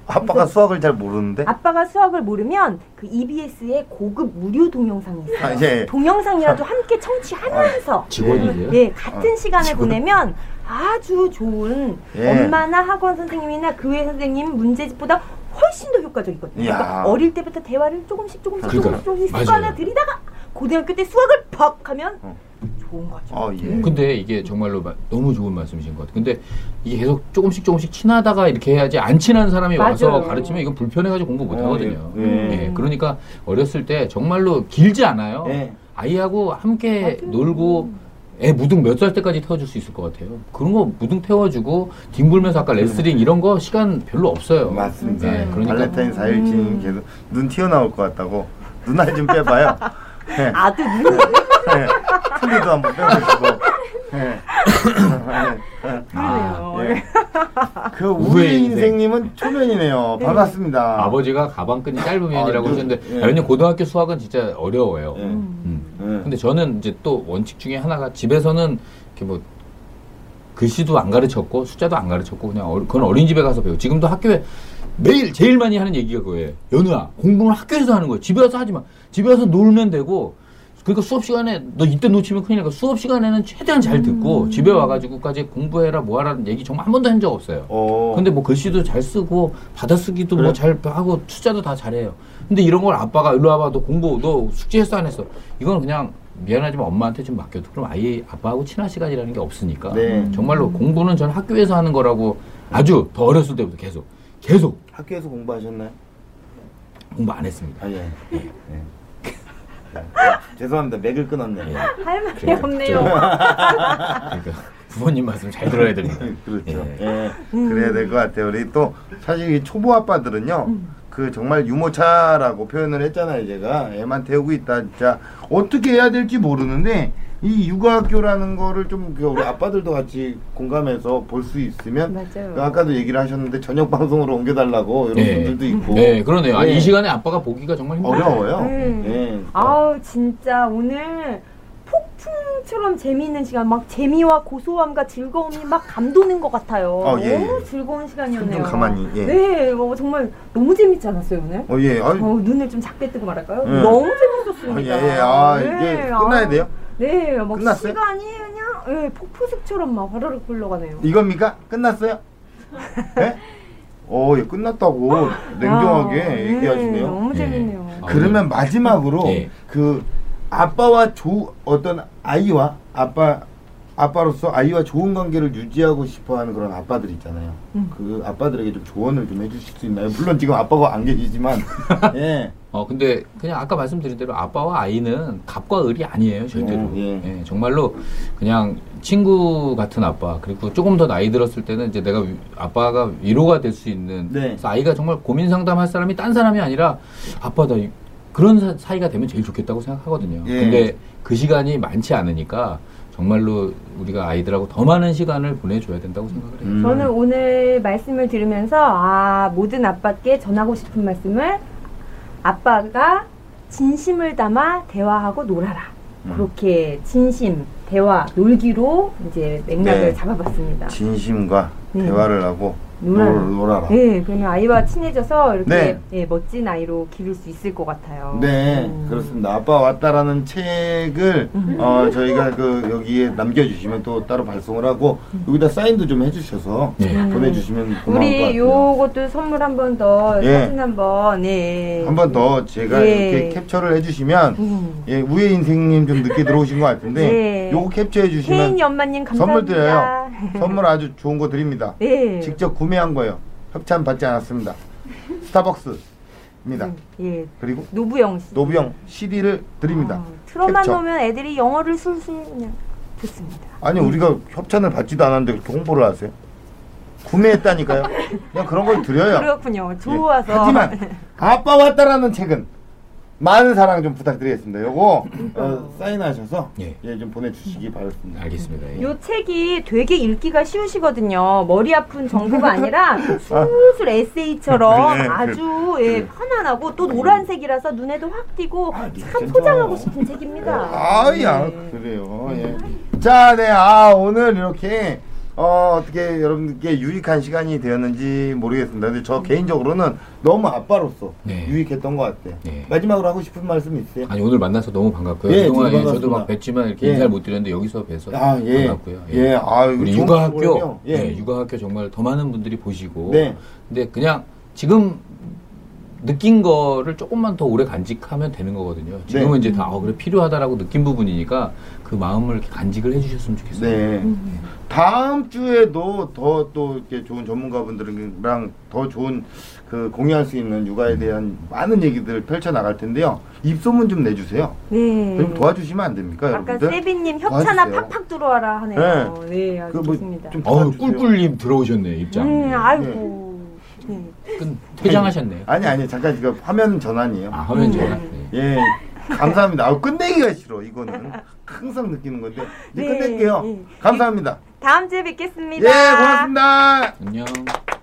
아빠가 수학을 잘 모르는데 아빠가 수학을 모르면 그 EBS의 고급 무료 동영상이 있어요. 아, 예. 동영상이라도 함께 청취하면서 직원이세요? 예, 같은 어, 시간을 직원. 보내면 아주 좋은 예. 엄마나 학원 선생님이나 교회 선생님 문제집보다 훨씬 더 효과적이거든요. 그러니까 어릴 때부터 대화를 조금씩 조금씩 그러니까요. 조금씩. 습관을 들이다가 고등학교 때 수학을 퍽 하면 어. 좋은 거죠. 어, 예. 근데 이게 정말로 마- 너무 좋은 말씀이신 것 같아요. 근데 이게 계속 조금씩 조금씩 친하다가 이렇게 해야지 안 친한 사람이 와서 맞아요. 가르치면 이건 불편해가지고 공부 못 어, 하거든요. 예. 예, 음. 그러니까 어렸을 때 정말로 길지 않아요. 예. 아이하고 함께 맞아요. 놀고 애 무등 몇 살 때까지 태워줄 수 있을 것 같아요. 그런 거 무등 태워주고 뒹굴면서 아까 레슬링 이런 거 시간 별로 없어요. 맞습니다. 네, 그러니까 발렌타인 4일쯤 계속 눈 튀어나올 것 같다고 눈알 좀 빼봐요. 네. 아들 눈 네. 틀리도 한번 빼보시고. 네. 그러네요. 예. 그 우회 우리 인생. 인생님은 초면이네요. 반갑습니다. 아버지가 가방끈이 짧으면이라고 아, 하셨는데 예. 왜냐면 고등학교 수학은 진짜 어려워요. 예. 음. 예. 근데 저는 이제 또 원칙 중에 하나가 집에서는 이렇게 뭐 글씨도 안 가르쳤고 숫자도 안 가르쳤고 그냥 어, 그건 어린이집에 가서 배워. 지금도 학교에 매일 제일 많이 하는 얘기가 그거예요. 연우야 공부는 학교에서 하는 거야. 집에 와서 하지 마. 집에 와서 놀면 되고. 그러니까 수업 시간에 너 이때 놓치면 큰일 나니까 수업 시간에는 최대한 잘 듣고 집에 와가지고까지 공부해라 뭐하라는 얘기 정말 한 번도 한 적 없어요. 어. 근데 뭐 글씨도 잘 쓰고 받아쓰기도 그래? 뭐잘 하고 숫자도 다 잘해요. 근데 이런 걸 아빠가 일로 와봐 너 공부 너 숙제 했어 안 했어? 이건 그냥 미안하지만 엄마한테 좀 맡겨도 그럼 아예 아빠하고 친한 시간이라는 게 없으니까 네. 정말로 공부는 전 학교에서 하는 거라고 아주 더 어렸을 때부터 계속 계속 학교에서 공부하셨나요? 공부 안 했습니다. 아, 예. 예. 예. 죄송합니다. 맥을 끊었네요. 할 말이 그래요. 없네요. 그러니까 부모님 말씀 잘 들어야 됩니다. 그렇죠. 예. 예. 그래야 될 것 같아요. 우리 또 사실 이 초보 아빠들은요. 그 정말 유모차라고 표현을 했잖아요. 제가 애만 태우고 있다. 진짜 어떻게 해야 될지 모르는데 이 육아학교라는 거를 좀그 우리 아빠들도 같이 공감해서 볼 수 있으면 맞아요. 그 아까도 얘기를 하셨는데 저녁 방송으로 옮겨달라고 이런 네. 분들도 있고 네, 그러네요. 아, 네. 이 시간에 아빠가 보기가 정말 힘들어요. 어려워요. 음. 예. 아우 진짜 오늘 폭풍처럼 재미있는 시간 막 재미와 고소함과 즐거움이 막 감도는 것 같아요. 어, 예, 너무 예. 즐거운 시간이었네요. 좀 가만히, 예. 네, 어, 정말 너무 재밌지 않았어요 오늘? 어, 예. 어, 눈을 좀 작게 뜨고 말할까요? 예. 너무 아, 재밌었습니다. 예, 예. 아, 네, 이게 끝나야 아우, 돼요? 네, 막 끝났어요? 시간이 그냥 예, 폭포수처럼 막 화르륵 흘러가네요. 이겁니까? 끝났어요? 네? 어, 예, 끝났다고 냉정하게 아, 네, 얘기하시네요. 너무 예. 재밌네요. 아, 그러면 마지막으로 예. 그 아빠와 조 어떤 아이와 아빠 아빠로서 아이와 좋은 관계를 유지하고 싶어하는 그런 아빠들 있잖아요. 음. 그 아빠들에게 좀 조언을 좀 해주실 수 있나요? 물론 지금 아빠가 안 계시지만, 예, 어 근데 그냥 아까 말씀드린 대로 아빠와 아이는 갑과 을이 아니에요 절대로 음, 예. 예, 정말로 그냥 친구 같은 아빠 그리고 조금 더 나이 들었을 때는 이제 내가 위- 아빠가 위로가 될 수 있는 네. 그래서 아이가 정말 고민 상담할 사람이 딴 사람이 아니라 아빠 나 이- 그런 사- 사이가 되면 제일 좋겠다고 생각하거든요 예. 근데 그 시간이 많지 않으니까 정말로 우리가 아이들하고 더 많은 시간을 보내줘야 된다고 생각을 해요 음. 저는 오늘 말씀을 들으면서 아 모든 아빠께 전하고 싶은 말씀을 아빠가 진심을 담아 대화하고 놀아라. 음. 그렇게 진심, 대화, 놀기로 이제 맥락을 네. 잡아봤습니다. 진심과 네. 대화를 하고 놀아라. 놀, 놀아라. 네, 그러면 아이와 친해져서 이렇게 네. 예, 멋진 아이로 기를 수 있을 것 같아요. 네, 음. 그렇습니다. 아빠 왔다라는 책을 어, 저희가 그 여기에 남겨주시면 또 따로 발송을 하고 여기다 사인도 좀 해주셔서 네. 보내주시면 고마울 것 우리 같아요. 요것도 선물 한 번 더 예. 사진 한 번 예. 한 번 더 제가 예. 이렇게 캡처를 해주시면 음. 예, 우회 인생님 좀 늦게 들어오신 것 같은데 네. 요거 캡처해 주시면 혜인이 엄마님 감사합니다. 선물 드려요. 선물 아주 좋은 거 드립니다. 네. 직접 구매 한 거예요. 협찬 받지 않았습니다. 스타벅스입니다. 예. 그리고 노부영 씨. 노부영 CD를 드립니다. 아, 틀어만 캡처. 놓으면 애들이 영어를 술술 그냥 듣습니다. 아니 우리가 협찬을 받지도 않았는데 홍보를 하세요? 구매했다니까요. 그냥 그런 걸 드려요. 그렇군요. 예. 좋아서. 하지만 아빠 왔다라는 책은 많은 사랑 좀 부탁드리겠습니다. 요거 어, 사인하셔서 예. 예, 좀 보내주시기 바랍니다. 알겠습니다. 예. 요 책이 되게 읽기가 쉬우시거든요. 머리 아픈 정보가 아니라 술술 에세이처럼 그래, 아주 예, 그래. 편안하고 또 노란색이라서 눈에도 확 띄고 아, 참 진짜. 포장하고 싶은 책입니다. 아야 네. 그래요. 예. 자, 네, 아 오늘 이렇게 어, 어떻게 여러분들께 유익한 시간이 되었는지 모르겠습니다. 근데 저 개인적으로는 너무 아빠로서 네. 유익했던 것 같아요. 네. 마지막으로 하고 싶은 말씀 있으세요? 아니 오늘 만나서 너무 반갑고요. 예, 그동안 예, 저도. 막 뵀지만 이렇게 예. 인사를 못 드렸는데 여기서 뵈서 아, 예. 반갑고요. 예, 아, 우리 육아학교. 예. 예, 육아학교 정말 더 많은 분들이 보시고, 네. 근데 그냥 지금 느낀 거를 조금만 더 오래 간직하면 되는 거거든요. 지금은 네. 이제 다 어, 그래 필요하다라고 느낀 부분이니까 그 마음을 간직을 해주셨으면 좋겠어요. 네. 다음 주에도 더 또 이렇게 좋은 전문가분들이랑 더 좋은 그 공유할 수 있는 육아에 대한 많은 얘기들을 펼쳐 나갈 텐데요. 입소문 좀 내주세요. 네. 좀 도와주시면 안 됩니까, 아까 여러분들? 세빈님 협찬아 도와주세요. 팍팍 들어와라 하네요. 네, 아주 그뭐 좋습니다. 좀 어우 도와주세요. 꿀꿀님 들어오셨네 입장. 음, 아이고. 네. 끝 퇴장하셨네. 아니 아니 잠깐 지금 화면 전환이에요. 아 화면 전화. 음. 네. 예. 감사합니다. 아, 끝내기가 싫어. 이거는 항상 느끼는 건데 이제 네, 끝낼게요. 네. 감사합니다. 다음 주에 뵙겠습니다. 예, 고맙습니다. 안녕.